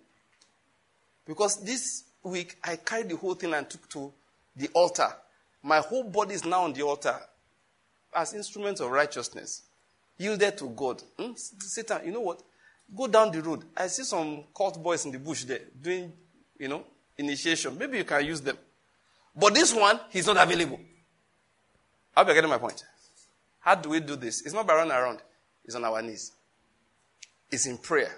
Because this week I carried the whole thing and took to the altar. My whole body is now on the altar as instruments of righteousness, yielded to God. Hmm? Satan, you know what? Go down the road. I see some cult boys in the bush there doing, you know, initiation. Maybe you can use them. But this one, he's not available. I hope you're getting my point. How do we do this? It's not by running around. It's on our knees. It's in prayer.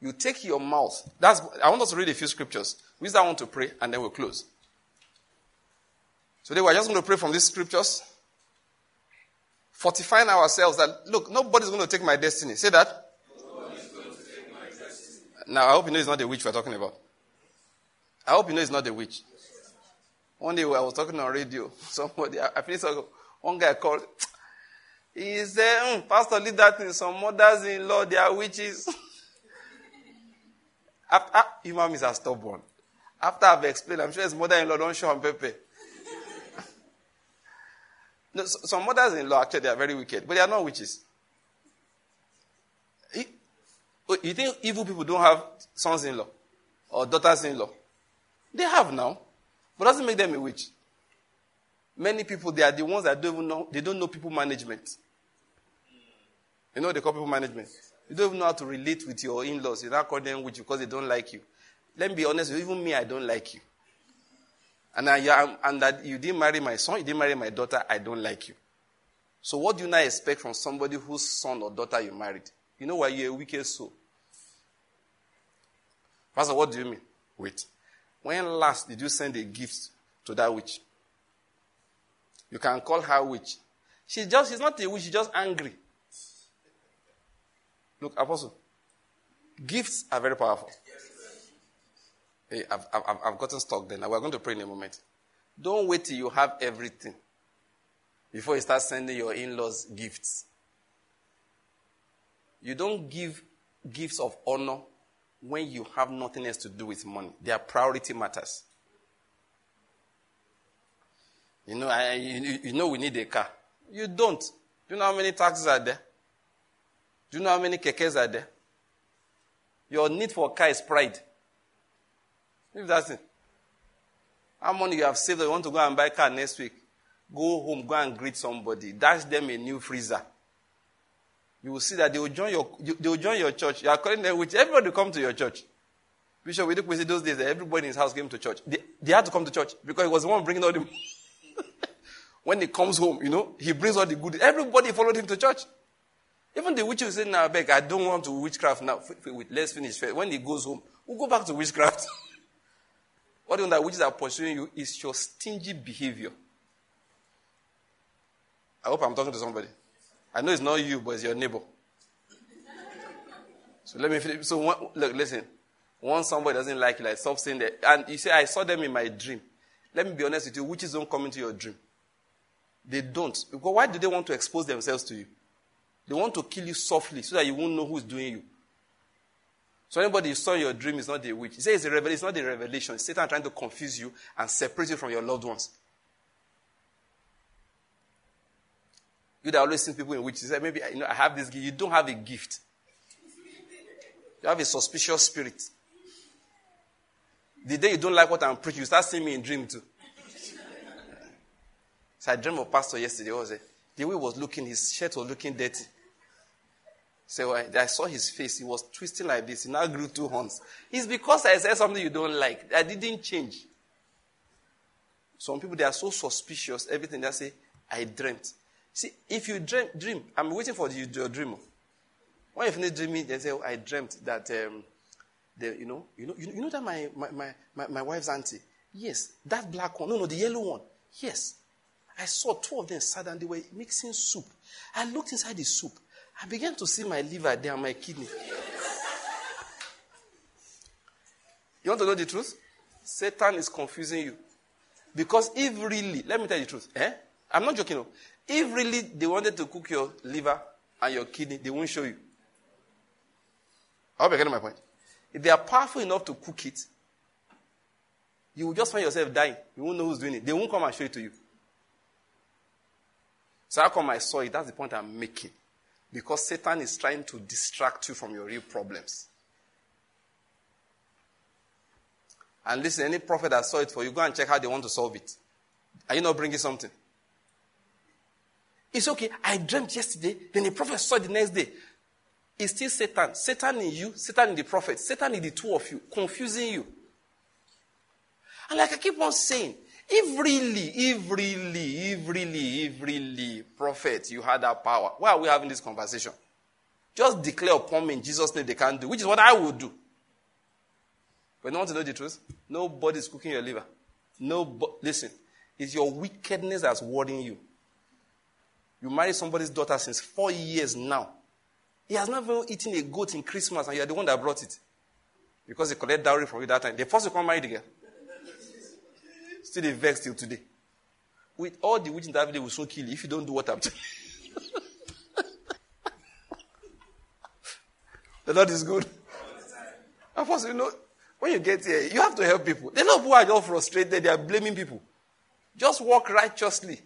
You take your mouth. That's, I want us to read a few scriptures. We I want to pray, and then we'll close. Today we're just going to pray from these scriptures. Fortifying ourselves that, look, nobody's going to take my destiny. Say that. Now, I hope you know it's not the witch we're talking about. I hope you know it's not the witch. One day I was talking on radio, somebody, I finished, one guy called, he said, mm, Pastor, leave that in some mothers in law, they are witches. After, ah, human beings are stubborn. After I've explained, I'm sure his mother in law don't show on paper. no, some mothers in law, actually, they are very wicked, but they are not witches. Oh, you think evil people don't have sons in law or daughters in law? They have now, but doesn't make them a witch. Many people, they are the ones that don't even know, they don't know people management. You know they call people management? You don't even know how to relate with your in laws. You don't call them witch because they don't like you. Let me be honest, even me, I don't like you. And, I, and that you didn't marry my son, you didn't marry my daughter, I don't like you. So, what do you now expect from somebody whose son or daughter you married? You know why you're a wicked soul. Pastor, what do you mean? Wait. When last did you send a gift to that witch? You can call her witch. She's just, she's not a witch, she's just angry. Look, Apostle, gifts are very powerful. Hey, I've, I've, I've gotten stuck then. We're going to pray in a moment. Don't wait till you have everything before you start sending your in laws gifts. You don't give gifts of honor when you have nothing else to do with money. Their priority matters. You know, I, you, you know we need a car. You don't. Do you know how many taxis are there? Do you know how many kekes are there? Your need for car is pride. If that's it. How money you have saved that you want to go and buy a car next week? Go home, go and greet somebody. Dash them a new freezer. You will see that they will join your, they will join your church. You are calling them which everybody come to your church. Bishop, we see those days that everybody in his house came to church. They, they had to come to church because he was the one bringing all the when he comes home, you know, he brings all the good. Everybody followed him to church. Even the witch will say, now, beg, I don't want to witchcraft now. Let's finish first. When he goes home, we'll go back to witchcraft. what you that witches are pursuing you is your stingy behavior. I hope I'm talking to somebody. I know it's not you, but it's your neighbor. So let me finish. So one, look, listen. Once somebody doesn't like you, like stop saying that. And you say, I saw them in my dream. Let me be honest with you, witches don't come into your dream. They don't. Because why do they want to expose themselves to you? They want to kill you softly so that you won't know who's doing you. So anybody you saw your dream is not a witch. He says it's a revelation. It's not a revelation. Satan trying to confuse you and separate you from your loved ones. You that always see people in witches. Say, maybe you know, I have this gift. You don't have a gift. You have a suspicious spirit. The day you don't like what I'm preaching, you start seeing me in dream too. So I dreamed of pastor yesterday. Was it? The way he was looking, his shirt was looking dirty. So I, I, saw his face. He was twisting like this. He now grew two horns. It's because I said something you don't like. I didn't change. Some people, they are so suspicious. Everything they say, I dreamt. See, if you dream, dream I'm waiting for you, your dream. When you finish dreaming, they say, oh, I dreamt that, um, the, you, know, you know, you know that my, my, my, my, my wife's auntie? Yes. That black one. No, no, the yellow one. Yes. I saw two of them sat and they were mixing soup. I looked inside the soup. I began to see my liver there and my kidney. you want to know the truth? Satan is confusing you. Because if really, let me tell you the truth, eh? I'm not joking. No. If really they wanted to cook your liver and your kidney, they won't show you. I hope you're getting my point. If they are powerful enough to cook it, you will just find yourself dying. You won't know who's doing it. They won't come and show it to you. So how come I saw it? That's the point I'm making. Because Satan is trying to distract you from your real problems. And listen, any prophet that saw it for you, go and check how they want to solve it. Are you not bringing something? It's okay. I dreamt yesterday, then the prophet saw it the next day. It's still Satan. Satan in you, Satan in the prophet, Satan in the two of you, confusing you. And like I keep on saying, if really, if really, if really, if really, prophet, you had that power, why are we having this conversation? Just declare upon me in Jesus' name they can't do, which is what I would do. But you want to know the truth? Nobody's cooking your liver. No, listen, it's your wickedness that's worrying you. You married somebody's daughter since four years now. He has never eaten a goat in Christmas, and you're the one that brought it. Because he collect dowry from you that time. They forced you to come marry the girl. Still they vex till today. With all the witches that they will so kill you if you don't do what I'm telling you. The Lord is good. Of course, you know, when you get here, you have to help people. They're not who are just frustrated, they are blaming people. Just walk righteously.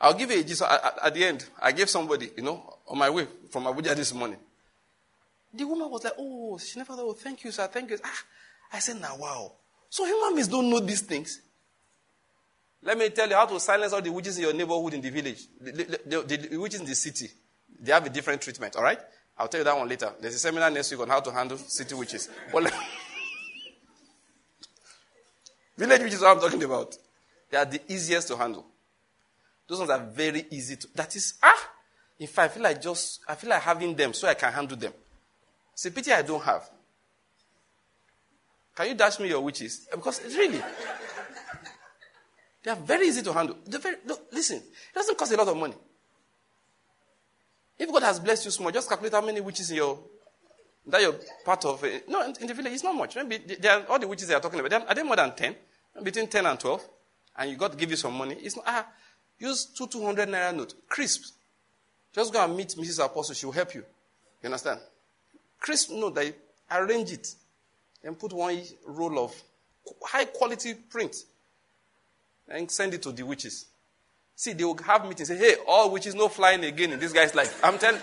I'll give you a gist. At, the end, I gave somebody, you know, on my way from Abuja this morning. The woman was like, oh, she never thought, oh, thank you, sir, thank you. Ah, I said, now, wow. So human beings don't know these things. Let me tell you how to silence all the witches in your neighborhood in the village. The, the, the, the, witches in the city, they have a different treatment, all right? I'll tell you that one later. There's a seminar next week on how to handle city witches. Well, village witches what I'm talking about. They are the easiest to handle. Those ones are very easy to. That is, ah! If I feel like just, I feel like having them so I can handle them. It's a pity I don't have. Can you dash me your witches? Because really, they are very easy to handle. Very, look, listen, it doesn't cost a lot of money. If God has blessed you small, just calculate how many witches in your that you're part of. It. No, in the village, it's not much. Maybe they are, all the witches they are talking about, are they more than 10? Between 10 and 12? And you got to give you some money. It's not, ah, use two 200 naira note, crisp. Just go and meet Mrs. Apostle, she will help you. You understand? Chris know that arrange it and put one roll of high quality print and send it to the witches. See, they will have meetings, say, hey, all witches no flying again in this guy's life. I'm telling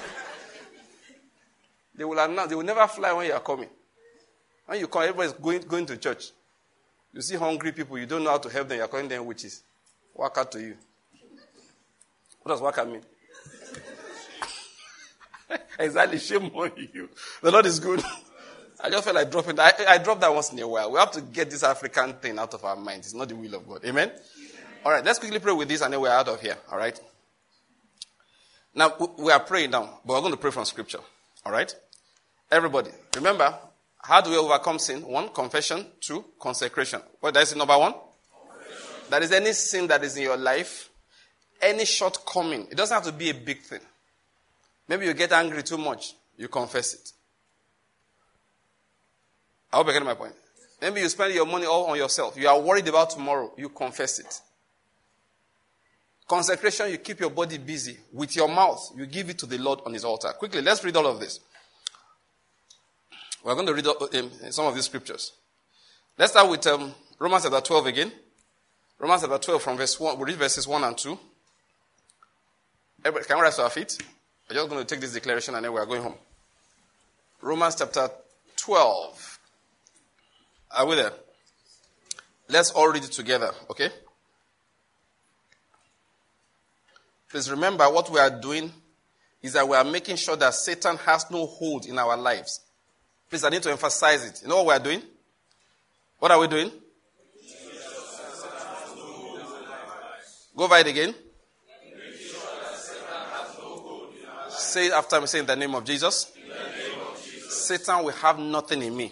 They will announce, they will never fly when you are coming. When you come, everybody's going, going to church. You see hungry people, you don't know how to help them, you're calling them witches. Work out to you. What does work out mean? exactly, shame on you. The Lord is good. I just felt like dropping that. I, I drop that once in a while. We have to get this African thing out of our minds. It's not the will of God. Amen? All right, let's quickly pray with this and then we're out of here. All right? Now, we are praying now, but we're going to pray from scripture. All right? Everybody, remember, how do we overcome sin? One, confession. Two, consecration. What What is the number one? That is any sin that is in your life, any shortcoming. It doesn't have to be a big thing. Maybe you get angry too much, you confess it. I hope you get my point. Maybe you spend your money all on yourself. You are worried about tomorrow, you confess it. Consecration, you keep your body busy. With your mouth, you give it to the Lord on his altar. Quickly, let's read all of this. We're going to read um, some of these scriptures. Let's start with um, Romans chapter 12 again. Romans chapter 12 from verse 1. we read verses 1 and 2. Everybody, can we rise to our feet? We're just going to take this declaration and then we are going home. Romans chapter 12. Are we there? Let's all read it together, okay? Please remember what we are doing is that we are making sure that Satan has no hold in our lives. Please, I need to emphasize it. You know what we are doing? What are we doing? Go over it again. Say after me, say in the name of Jesus. Satan will have nothing in me.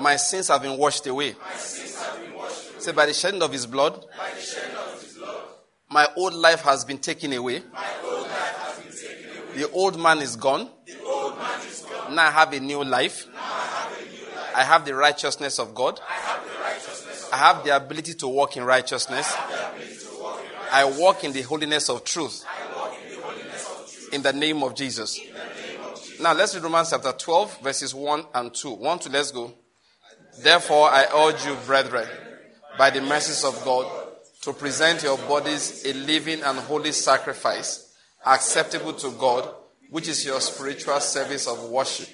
my sins have been washed away. Say by the shedding of his blood, my old life has been taken away. The old man is gone. Now I have a new life. I have the righteousness of God. I have the ability to walk in righteousness. I walk in the holiness of truth. In the name of Jesus. Now let's read Romans chapter 12, verses 1 and 2. 1 to let's go. Therefore, I urge you, brethren, by the mercies of God, to present your bodies a living and holy sacrifice, acceptable to God, which is your spiritual service of worship.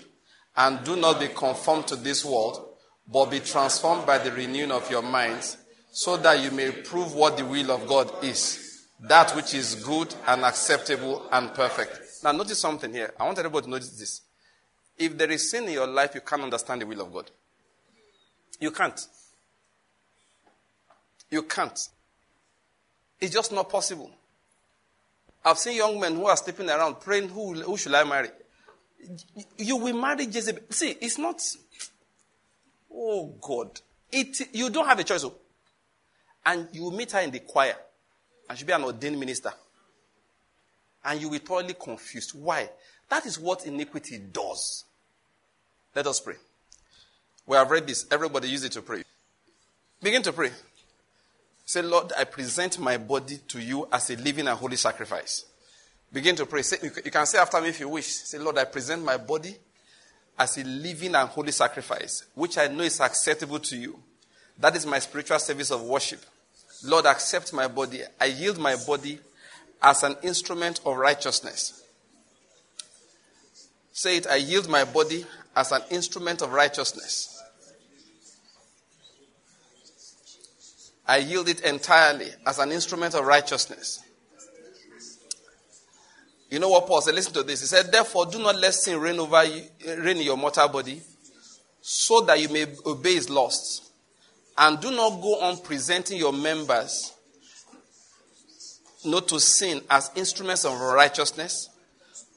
And do not be conformed to this world, but be transformed by the renewing of your minds, so that you may prove what the will of God is, that which is good and acceptable and perfect. Now, notice something here. I want everybody to notice this. If there is sin in your life, you can't understand the will of God. You can't. You can't. It's just not possible. I've seen young men who are sleeping around praying, who, who should I marry? You will marry Jezebel. See, it's not. Oh God. It, you don't have a choice. Oh. And you meet her in the choir. And she'll be an ordained minister. And you will be totally confused. Why? That is what iniquity does. Let us pray. We have read this. Everybody use it to pray. Begin to pray. Say, Lord, I present my body to you as a living and holy sacrifice. Begin to pray. Say, you can say after me if you wish. Say, Lord, I present my body as a living and holy sacrifice, which I know is acceptable to you. That is my spiritual service of worship. Lord, accept my body. I yield my body as an instrument of righteousness. Say it, I yield my body as an instrument of righteousness. I yield it entirely as an instrument of righteousness. You know what Paul said? Listen to this. He said, Therefore, do not let sin reign over you, reign in your mortal body, so that you may obey his lusts. And do not go on presenting your members not to sin as instruments of righteousness,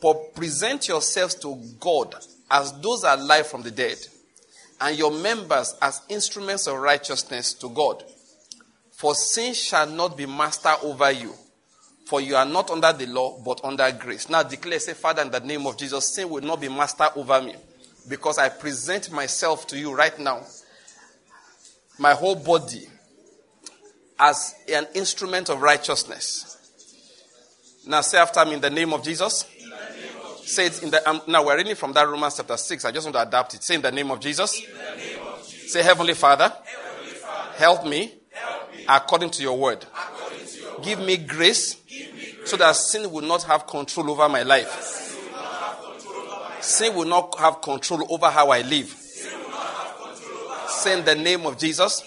But present yourselves to God as those alive from the dead, and your members as instruments of righteousness to God. For sin shall not be master over you, for you are not under the law, but under grace. Now declare, say, Father, in the name of Jesus, sin will not be master over me, because I present myself to you right now, my whole body, as an instrument of righteousness. Now say after me in the name of Jesus. Say it in the um, now we're reading from that Romans chapter 6. I just want to adapt it. Say in the name of Jesus. Jesus. Say Heavenly Father, Heavenly Father, help me according to your word. Give me grace Give me grace. so that sin will not have control over my life. Sin will not have control over how I live. Say in the name of Jesus,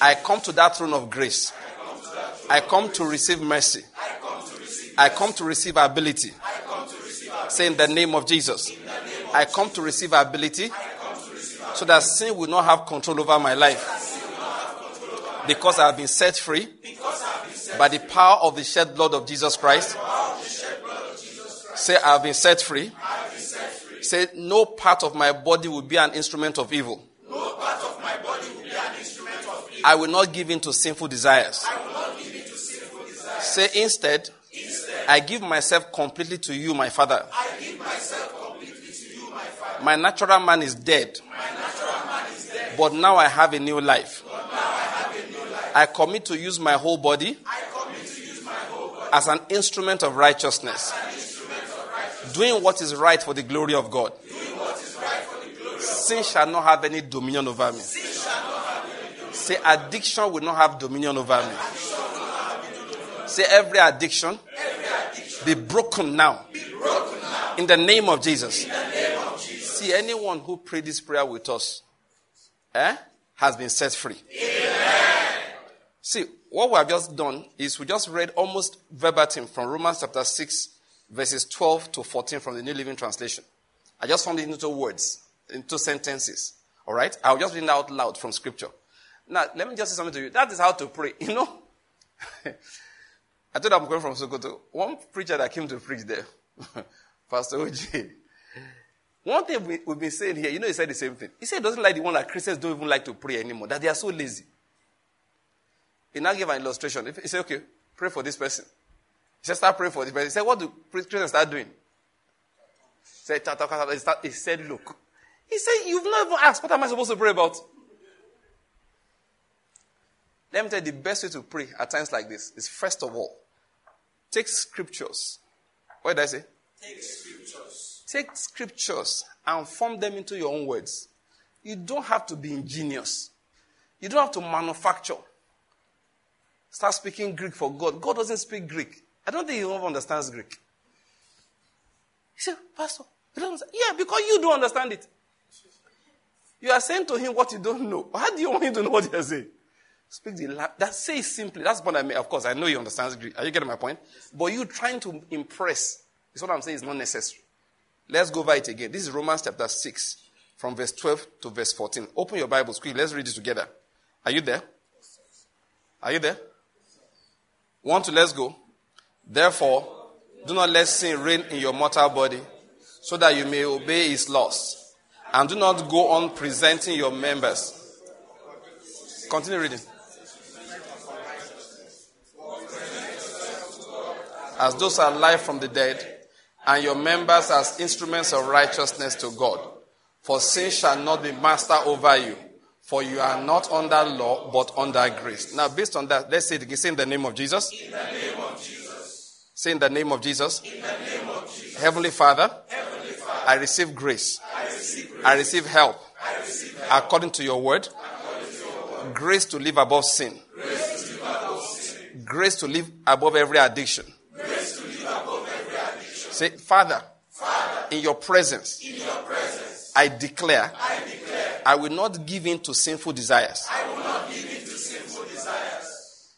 I come to that throne of grace. I come to receive mercy. I come to receive ability. Say in the name of Jesus, I come to receive ability so that sin will not have control over my life. Because I have been set free by the power of the shed blood of Jesus Christ. Say, I have been set free. Say, no part of my body will be an instrument of evil. No part of my body will be an instrument of evil. I will not give in to sinful desires. Sinful desires. Say, instead, Instead, I give myself completely to you, my Father. I give myself completely to you, my Father. My natural man is dead, My natural man is dead, but now I have a new life. but now I have a new life. I commit to use my whole body I to use my whole body as an instrument of righteousness, as an instrument of righteousness, doing what is right for the glory of God. doing what is right for the glory of Sin shall not have any dominion over me. Sin shall not have any dominion. Say, addiction will not have dominion over me. Say, every addiction Every addiction be broken now be broken now in the name of Jesus. name of Jesus. See, anyone who prayed this prayer with us eh, has been set free. See, what we have just done is we just read almost verbatim from Romans chapter 6, verses 12 to 14 from the New Living Translation. I just found it into words, into sentences. All right? I'll just read it out loud from scripture. Now, let me just say something to you. That is how to pray. You know, I told I'm going from Sokoto. One preacher that came to preach there, Pastor OJ. One thing we, we've been saying here, you know, he said the same thing. He said he doesn't like the one that Christians don't even like to pray anymore, that they are so lazy. He now gave an illustration. He said, okay, pray for this person. He said, start praying for this person. He said, what do Christians start doing? He said, he said, look. He said, you've not even asked, what am I supposed to pray about? Let me tell you, the best way to pray at times like this is first of all, take scriptures. What did I say? Take scriptures. Take scriptures and form them into your own words. You don't have to be ingenious. You don't have to manufacture. Start speaking Greek for God. God doesn't speak Greek. I don't think he even understands Greek. He said, Pastor, you don't understand? Yeah, because you don't understand it. You are saying to him what you don't know. How do you want him to know what you are saying? Speak the la- that say simply. That's what I mean. Of course, I know he understands Greek. Are you getting my point? But you trying to impress is what I'm saying is not necessary. Let's go over it again. This is Romans chapter 6, from verse 12 to verse 14. Open your Bibles quickly. Let's read it together. Are you there? Are you there? One, to let's go. Therefore, do not let sin reign in your mortal body, so that you may obey its laws. And do not go on presenting your members. Continue reading. As those are alive from the dead, and your members as instruments of righteousness to God. For sin shall not be master over you, for you are not under law, but under grace. Now, based on that, let's say it again. Say in the name of Jesus. In the name of Jesus. Say in the name of Jesus. In the name of Jesus. Heavenly Father, Heavenly Father, I receive grace. I receive grace. I receive help I receive help. according to your word. Grace to live above sin. Grace to live above sin. Grace to live above every addiction. Grace to live above every addiction. Say, Father, Father, in your presence, in your presence, I declare I declare I will not give in to sinful desires. I will not give in to sinful desires.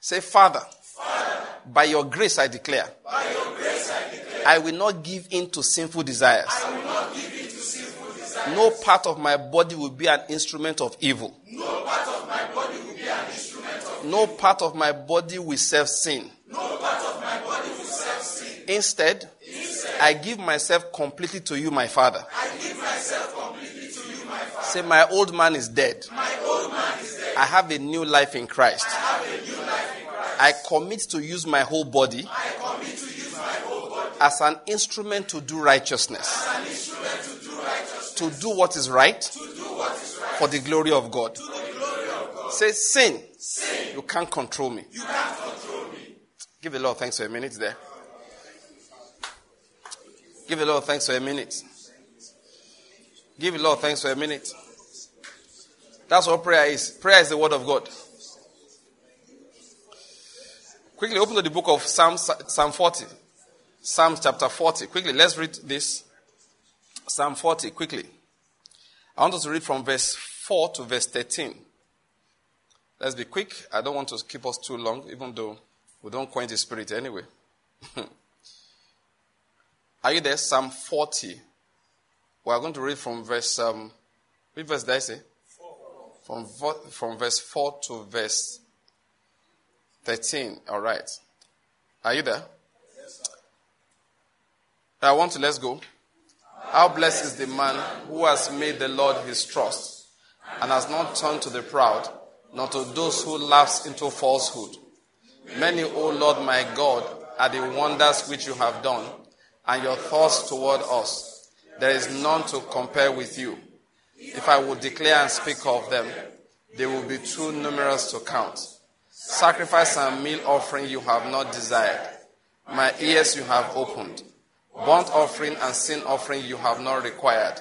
Say, Father, Father, by your grace I declare by your grace I declare I will not give in to sinful desires. I will not give in to sinful desires. No part of my body will be an instrument of evil. No part of my body will be an instrument of No part of my body will serve sin. no part of my body will serve sin. Instead, I give myself completely to you, my Father. I give myself completely to you, my Father. Say, my old man is dead. My old man is dead. I have a new life in Christ. I have a new life in Christ. I commit to use my whole body I commit to use my whole body as an instrument to do righteousness. As an instrument To do righteousness. To do what is right To do what is right. for the glory of God. Say, sin. Sin. You can't control me. You can't control me. Give the Lord thanks for a minute there. Give the Lord thanks for a minute. Give the Lord thanks for a minute. That's what prayer is. Prayer is the word of God. Quickly open to the book of Psalm, Psalm 40. Psalm chapter 40. Quickly, let's read this. Psalm 40, quickly. I want us to read from verse 4 to verse 13. Let's be quick. I don't want to keep us too long, even though we don't quench the spirit anyway. Are you there? Psalm 40. We are going to read from verse, um, which verse did I say? From, from verse 4 to verse 13. All right. Are you there? Yes. I want to let's go. How blessed is the man who has made the Lord his trust and has not turned to the proud, nor to those who lapse into falsehood. Many, O Lord my God, are the wonders which you have done, and your thoughts toward us. There is none to compare with you. If I would declare and speak of them, they will be too numerous to count. Sacrifice and meal offering you have not desired. My ears you have opened. Burnt offering and sin offering you have not required.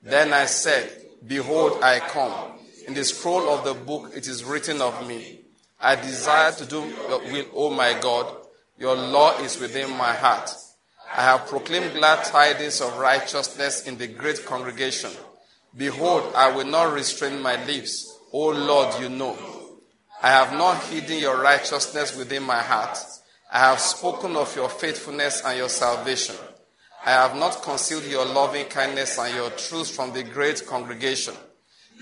Then I said, Behold, I come. In the scroll of the book it is written of me. I desire to do your will, O my God. Your law is within my heart. I have proclaimed glad tidings of righteousness in the great congregation. Behold, I will not restrain my lips. O Lord, you know. I have not hidden your righteousness within my heart. I have spoken of your faithfulness and your salvation. I have not concealed your loving kindness and your truth from the great congregation.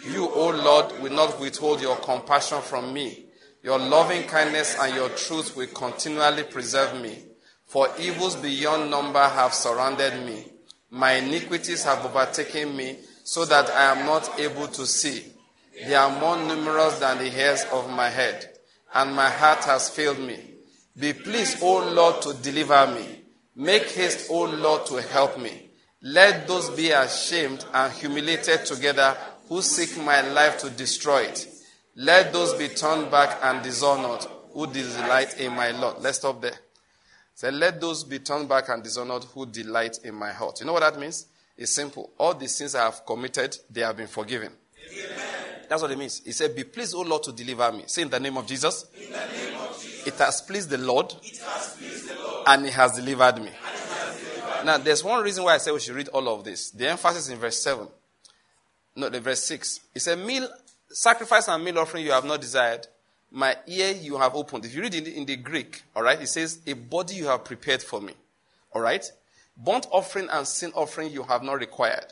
You, O Lord, will not withhold your compassion from me. Your loving kindness and your truth will continually preserve me. For evils beyond number have surrounded me. My iniquities have overtaken me, so that I am not able to see. They are more numerous than the hairs of my head, and my heart has failed me. Be pleased, O Lord, to deliver me. Make haste, O Lord, to help me. Let those be ashamed and humiliated together who seek my life to destroy it. Let those be turned back and dishonored who delight in my Lord. Let's stop there. Say, let those be turned back and dishonored who delight in my heart. You know what that means? It's simple. All the sins I have committed, they have been forgiven. Amen. That's what it means. He said, Be pleased, O Lord, to deliver me. Say in the name of Jesus. In the name of Jesus. It has pleased the Lord. It has pleased the Lord. And he has delivered me. Has delivered now, there's one reason why I say we should read all of this. The emphasis in verse 7. No, the verse 6. He said, Meal, sacrifice and meal offering you have not desired. My ear you have opened. If you read in the, in the Greek, all right, it says, A body you have prepared for me. All right? Burnt offering and sin offering you have not required.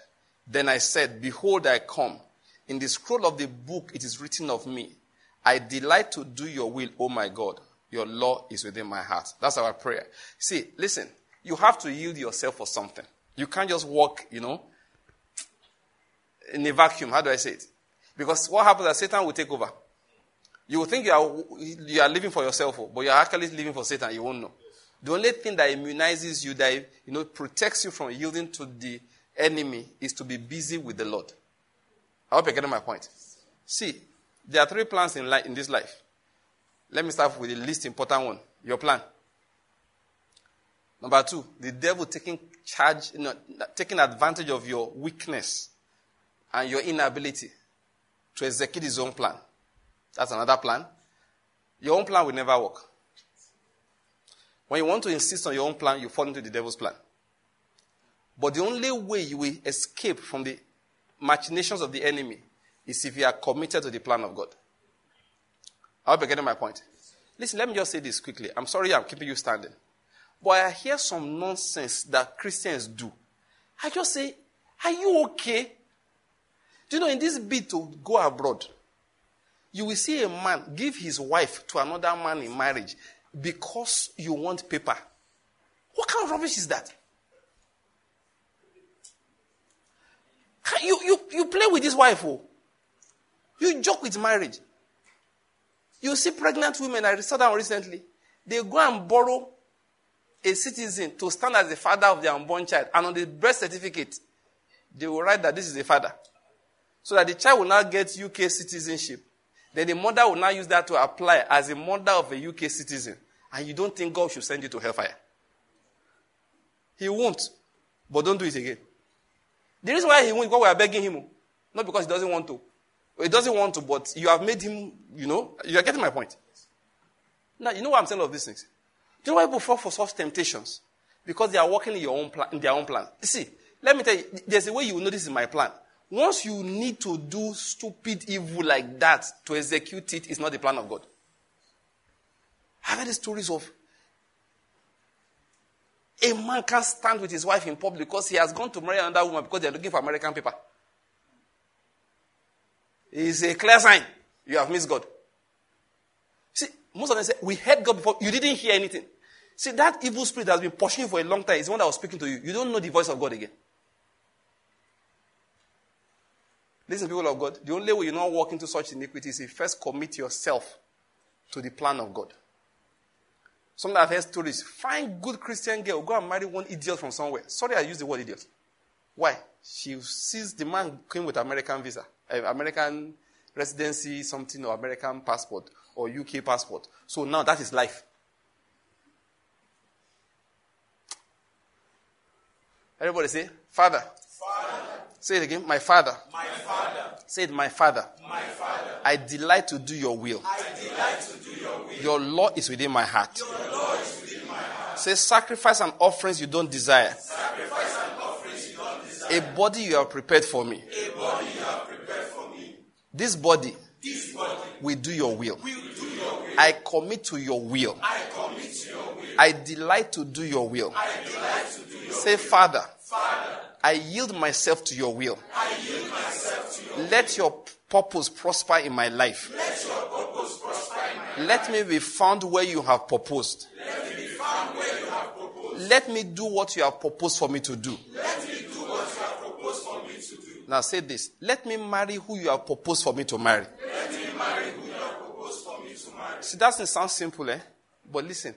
Then I said, Behold, I come. In the scroll of the book, it is written of me. I delight to do your will, O my God. Your law is within my heart. That's our prayer. See, listen, you have to yield yourself for something. You can't just walk, you know, in a vacuum. How do I say it? Because what happens is Satan will take over. You will think you are, you are living for yourself, oh, but you are actually living for Satan. You won't know. The only thing that immunizes you, that you know, protects you from yielding to the enemy, is to be busy with the Lord. I hope you're getting my point. See, there are three plans in, life, in this life. Let me start with the least important one your plan. Number two, the devil taking charge, you know, taking advantage of your weakness and your inability to execute his own plan. That's another plan. Your own plan will never work. When you want to insist on your own plan, you fall into the devil's plan. But the only way you will escape from the machinations of the enemy is if you are committed to the plan of God. I hope you're getting my point. Listen, let me just say this quickly. I'm sorry I'm keeping you standing. But I hear some nonsense that Christians do. I just say, Are you okay? Do you know, in this bid to go abroad, you will see a man give his wife to another man in marriage because you want paper. What kind of rubbish is that? You, you, you play with this wife, oh. You joke with marriage. You see pregnant women, I saw them recently. They go and borrow a citizen to stand as the father of their unborn child. And on the birth certificate, they will write that this is the father. So that the child will now get UK citizenship. Then the mother will now use that to apply as a mother of a UK citizen. And you don't think God should send you to hellfire. He won't. But don't do it again. The reason why he won't, because we are begging him. Not because he doesn't want to. He doesn't want to, but you have made him, you know, you are getting my point. Now, you know what I'm saying of these things? Do you know why people fall for such temptations? Because they are working in, your own plan, in their own plan. You see, let me tell you, there's a way you will know this is my plan. Once you need to do stupid evil like that to execute it, it's not the plan of God. I've heard stories of a man can't stand with his wife in public because he has gone to marry another woman because they're looking for American paper. It's a clear sign you have missed God. See, most of them say, We heard God before. You didn't hear anything. See, that evil spirit has been pushing you for a long time is the one that was speaking to you. You don't know the voice of God again. Listen, people of God, the only way you not walk into such iniquity is you first commit yourself to the plan of God. Some I've heard stories. Find good Christian girl, go and marry one idiot from somewhere. Sorry, I use the word idiot. Why? She sees the man came with American visa, uh, American residency, something, or American passport, or UK passport. So now that is life. Everybody say, Father. Father. Say it again. My Father. My Father. Say it, my Father. My Father. I delight to do your will. I delight to do your will. Your law is within my heart. Your law is within my heart. Say sacrifice and offerings you don't desire. Sacrifice and offerings you don't desire. A body you have prepared for me. A body you have prepared for me. This body This body will do your will. will do your will. I commit to your will. I commit to your will. I delight to do your will. I delight to do your Say, Father, Father. I yield myself to your will. I yield myself to your Let your purpose prosper in my life. Let your purpose prosper in my Let me be found where you have proposed. Let me be found where you have proposed. Let me do what you have proposed for me to do. Let me do what you have proposed for me to do. Now say this. Let me marry who you have proposed for me to marry. Let me marry who you have proposed for me to marry. See, that doesn't sound simple, eh? But listen.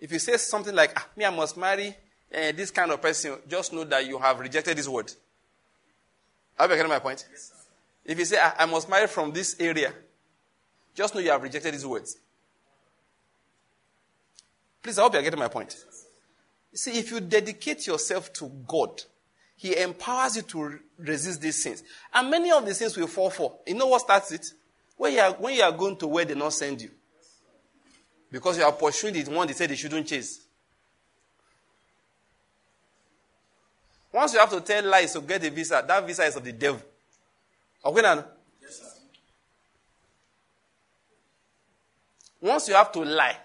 If you say something like, ah, me, I must marry uh, this kind of person, just know that you have rejected this word. Are you are getting my point? if you say, ah, I must marry from this area, just know you have rejected these words. Please, I hope you're getting my point. See, if you dedicate yourself to God, He empowers you to re- resist these sins. And many of the sins will fall for. You know what starts it? When you are, when you are going to where they not send you. Because you are pursuing the one they said they shouldn't chase. Once you have to tell lies to get a visa, that visa is of the devil. Okay, now? Yes, sir. Once you have to lie.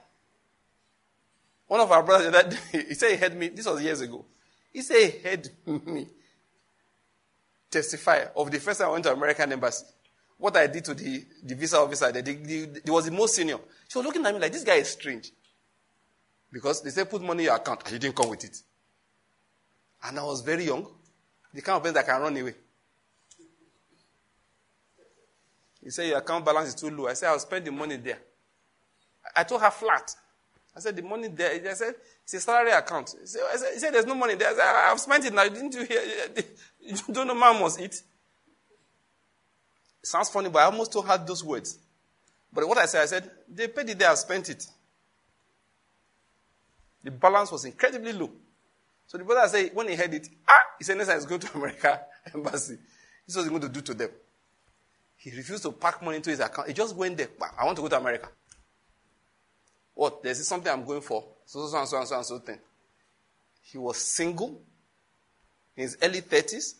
One of our brothers, that he said he heard me, this was years ago. He said he heard me testify of the first time I went to American embassy. What I did to the, the visa officer, the, the, the, the was the most senior. She was looking at me like, this guy is strange. Because they said, put money in your account, and he didn't come with it. And I was very young. The kind of person that can run away. He said, Your account balance is too low. I said, I'll spend the money there. I told her flat. I said, The money there. I said, It's a salary account. He said, said, he said There's no money there. I said, I've spent it now. Didn't you hear? You don't know man must eat. It sounds funny, but I almost told her those words. But what I said, I said, They paid it there, I spent it. The balance was incredibly low. So the brother said, when he heard it, ah, he said, next time he's going to America embassy. This is what was going to do to them. He refused to pack money into his account. He just went there. "Bah, I want to go to America. What? There's something I'm going for. So, so, and so, and so, and so thing. He was single in his early 30s.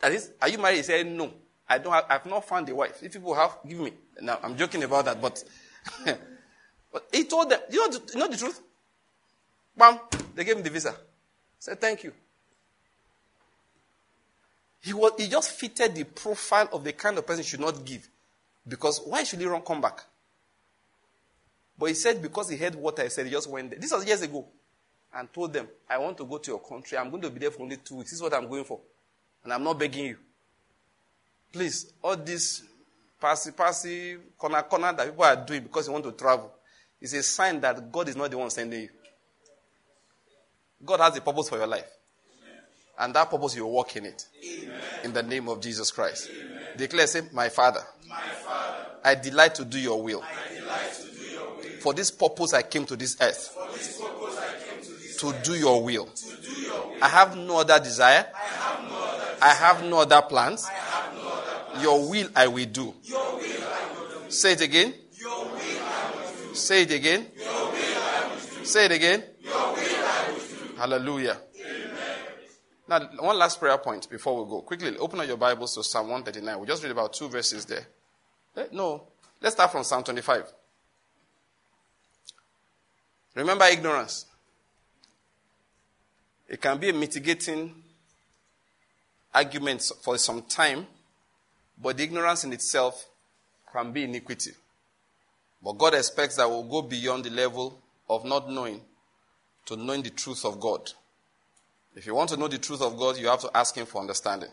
That is, are you married? He said, no. I don't have, I've not found a wife. If people have, give me. Now, I'm joking about that, but, but he told them, you know, you know the truth? Bam, they gave him the visa. Said, thank you. He, was, he just fitted the profile of the kind of person he should not give. Because why should he run come back? But he said because he heard what I said, he just went there. This was years ago. and told them, I want to go to your country. I'm going to be there for only two weeks. This is what I'm going for. And I'm not begging you. Please, all this passy, passy, corner, corner that people are doing because they want to travel is a sign that God is not the one sending you. God has a purpose for your life. And that purpose, you walk in it. Amen. In the name of Jesus Christ. Amen. Declare, say, My Father, My Father I delight to do your will. To do your will. For this purpose, I came to this earth. For this purpose, I came to this to do your will. To do your will. I have no other desire. I have no other. I have no other plans. No other. Plan. Your will I will do. Your will I will do. Say it again. Do. Say it again. Do. Say it again. Hallelujah. Now, one last prayer point before we go. Quickly, open up your Bibles to Psalm 139. We just read about two verses there. Eh, no, let's start from Psalm 25. Remember ignorance. It can be a mitigating argument for some time, but the ignorance in itself can be iniquity. But God expects that we'll go beyond the level of not knowing to knowing the truth of God. If you want to know the truth of God, you have to ask Him for understanding.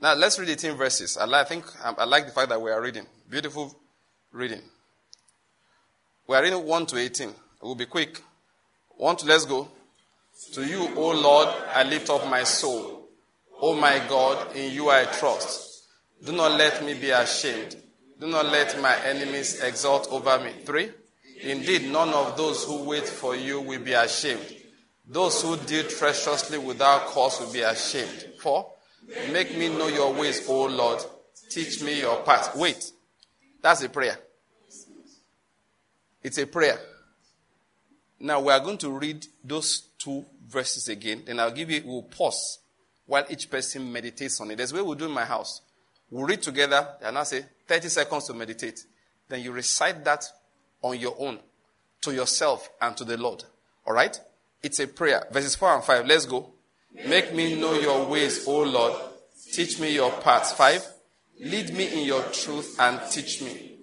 Now, let's read 18 verses. I, like, I think um, I like the fact that we are reading. Beautiful reading. We are reading 1 to 18. We'll be quick. 1 to let's go. To you, O Lord, I lift up my soul. O my God, in you I trust. Do not let me be ashamed. Do not let my enemies exult over me. 3. Indeed, none of those who wait for you will be ashamed. Those who deal treacherously without cause will be ashamed. For Make me know your ways, O Lord. Teach me your path. Wait. That's a prayer. It's a prayer. Now we are going to read those two verses again. Then I'll give you, we'll pause while each person meditates on it. That's what we'll do in my house. We'll read together and I'll say 30 seconds to meditate. Then you recite that on your own to yourself and to the Lord. All right? It's a prayer. Verses 4 and 5. Let's go. Make me know your ways, O Lord. Teach me your paths. 5. Lead me in your truth and teach me.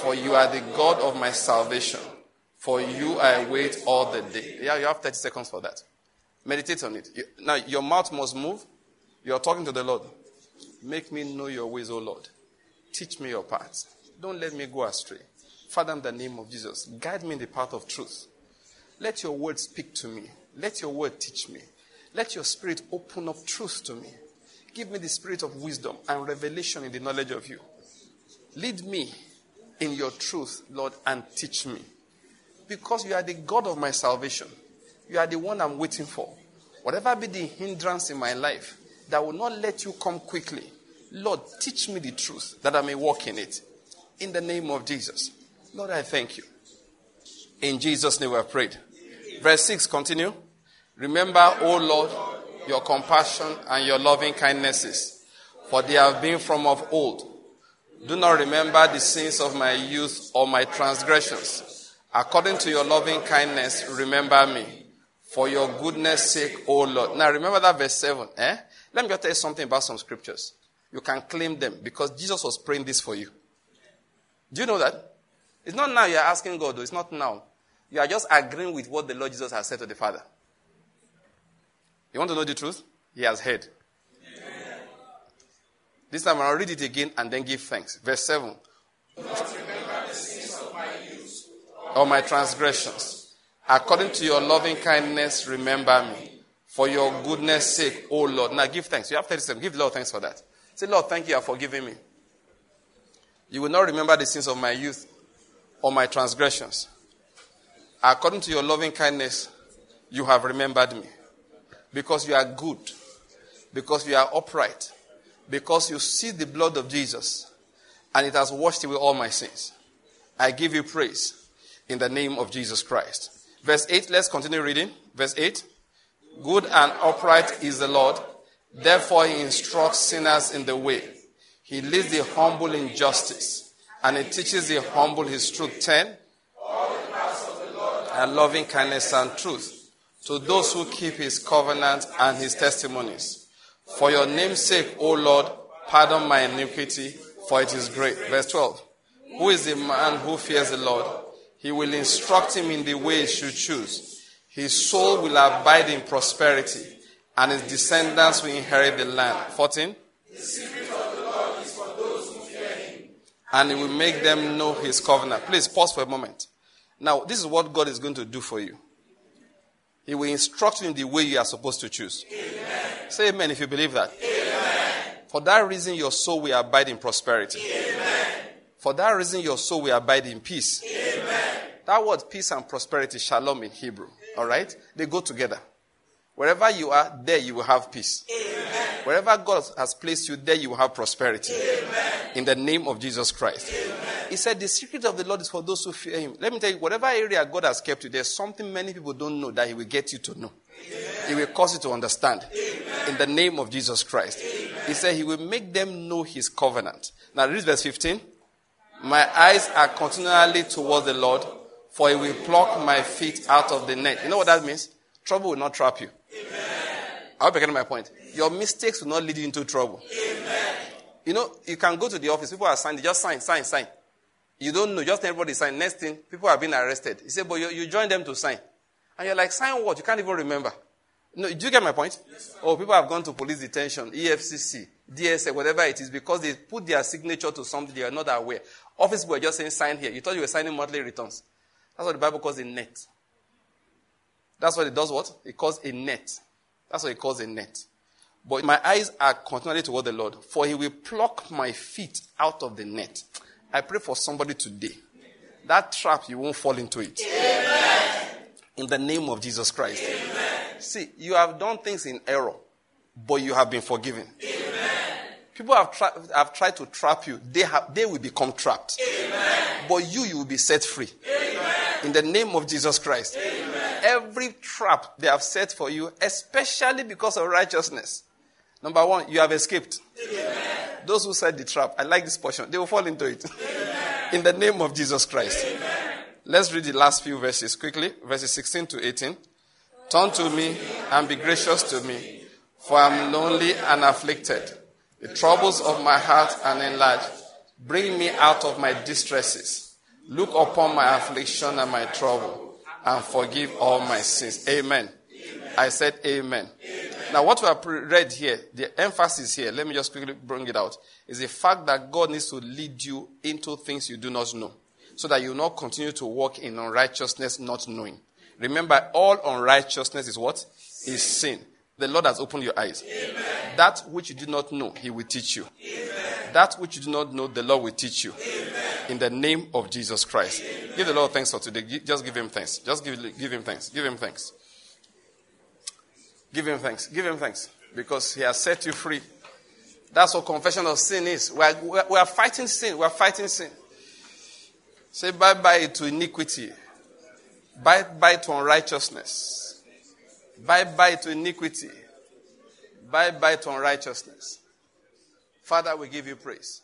For you are the God of my salvation. For you I wait all the day. Yeah, you have 30 seconds for that. Meditate on it. Now, your mouth must move. You are talking to the Lord. Make me know your ways, O Lord. Teach me your paths. Don't let me go astray. Father, in the name of Jesus, guide me in the path of truth. Let your word speak to me. Let your word teach me. Let your spirit open up truth to me. Give me the spirit of wisdom and revelation in the knowledge of you. Lead me in your truth, Lord, and teach me. Because you are the God of my salvation. You are the one I'm waiting for. Whatever be the hindrance in my life that will not let you come quickly, Lord, teach me the truth that I may walk in it. In the name of Jesus. Lord, I thank you. In Jesus' name we have prayed. Verse 6, continue. Remember, O Lord, your compassion and your loving kindnesses, for they have been from of old. Do not remember the sins of my youth or my transgressions. According to your loving kindness, remember me. For your goodness sake, O Lord. Now remember that verse 7. Eh? Let me just tell you something about some scriptures. You can claim them because Jesus was praying this for you. Do you know that? It's not now you're asking God, though. It's not now. You are just agreeing with what the Lord Jesus has said to the Father. You want to know the truth? He has heard. This time I'll read it again and then give thanks. Verse 7. Or my transgressions. According to your loving kindness, remember me. For your goodness sake, O Lord. Now give thanks. You have 37. Give the Lord thanks for that. Say, Lord, thank you for forgiving me. You will not remember the sins of my youth or my transgressions. According to your loving kindness, you have remembered me. Because you are good. Because you are upright. Because you see the blood of Jesus and it has washed away all my sins. I give you praise in the name of Jesus Christ. Verse 8, let's continue reading. Verse 8. Good and upright is the Lord. Therefore, he instructs sinners in the way. He leads the humble in justice, and he teaches the humble his truth. 10. And loving kindness and truth to those who keep his covenant and his testimonies. For your name's sake, O Lord, pardon my iniquity, for it is great. Verse 12. Who is the man who fears the Lord? He will instruct him in the way he should choose. His soul will abide in prosperity, and his descendants will inherit the land. 14. And he will make them know his covenant. Please pause for a moment. Now, this is what God is going to do for you. He will instruct you in the way you are supposed to choose. Amen. Say amen if you believe that. Amen. For that reason, your soul will abide in prosperity. Amen. For that reason, your soul will abide in peace. That word peace and prosperity, shalom in Hebrew. All right? They go together. Wherever you are, there you will have peace. Wherever God has placed you, there you will have prosperity. In the name of Jesus Christ. He said, The secret of the Lord is for those who fear Him. Let me tell you, whatever area God has kept you, there's something many people don't know that He will get you to know. Amen. He will cause you to understand. Amen. In the name of Jesus Christ. Amen. He said, He will make them know His covenant. Now, read verse 15. My eyes are continually towards the Lord, for He will pluck my feet out of the net. You know what that means? Trouble will not trap you. I hope you're getting my point. Your mistakes will not lead you into trouble. Amen. You know, you can go to the office, people are signing, just sign, sign, sign. You don't know, just everybody sign. Next thing, people are being arrested. You say, but you, you join them to sign. And you're like, sign what? You can't even remember. No, do you get my point? Yes, oh, people have gone to police detention, EFCC, DSA, whatever it is, because they put their signature to something they are not aware. Office boy just saying sign here. You thought you were signing monthly returns. That's what the Bible calls a net. That's what it does what? It calls a net. That's what he calls a net. But my eyes are continually toward the Lord, for he will pluck my feet out of the net. I pray for somebody today. That trap, you won't fall into it. Amen. In the name of Jesus Christ. Amen. See, you have done things in error, but you have been forgiven. Amen. People have, tra- have tried to trap you. They, have, they will become trapped. But you, you will be set free. In the name of Jesus Christ. Every trap they have set for you, especially because of righteousness. Number one, you have escaped. Those who set the trap, I like this portion, they will fall into it. In the name of Jesus Christ. Amen. Let's read the last few verses quickly, verses 16 to 18. Turn to me and be gracious to me, for I am lonely and afflicted. The troubles of my heart are enlarged. Bring me out of my distresses. Look upon my affliction and my trouble, and forgive all my sins. Amen. amen. I said amen. amen. Now, what we have read here, the emphasis here, let me just quickly bring it out, is the fact that God needs to lead you into things you do not know, so that you will not continue to walk in unrighteousness, not knowing. Remember, all unrighteousness is what? Is sin. The Lord has opened your eyes. Amen. That which you do not know, He will teach you. Amen. That which you do not know, the Lord will teach you. Amen. In the name of Jesus Christ. Give the Lord thanks for today. Just give Him thanks. Just give, give Him thanks. Give Him thanks. Give him thanks. Give him thanks. Because he has set you free. That's what confession of sin is. We are, we are fighting sin. We are fighting sin. Say bye bye to iniquity. Bye bye to unrighteousness. Bye bye to iniquity. Bye bye to unrighteousness. Father, we give you praise.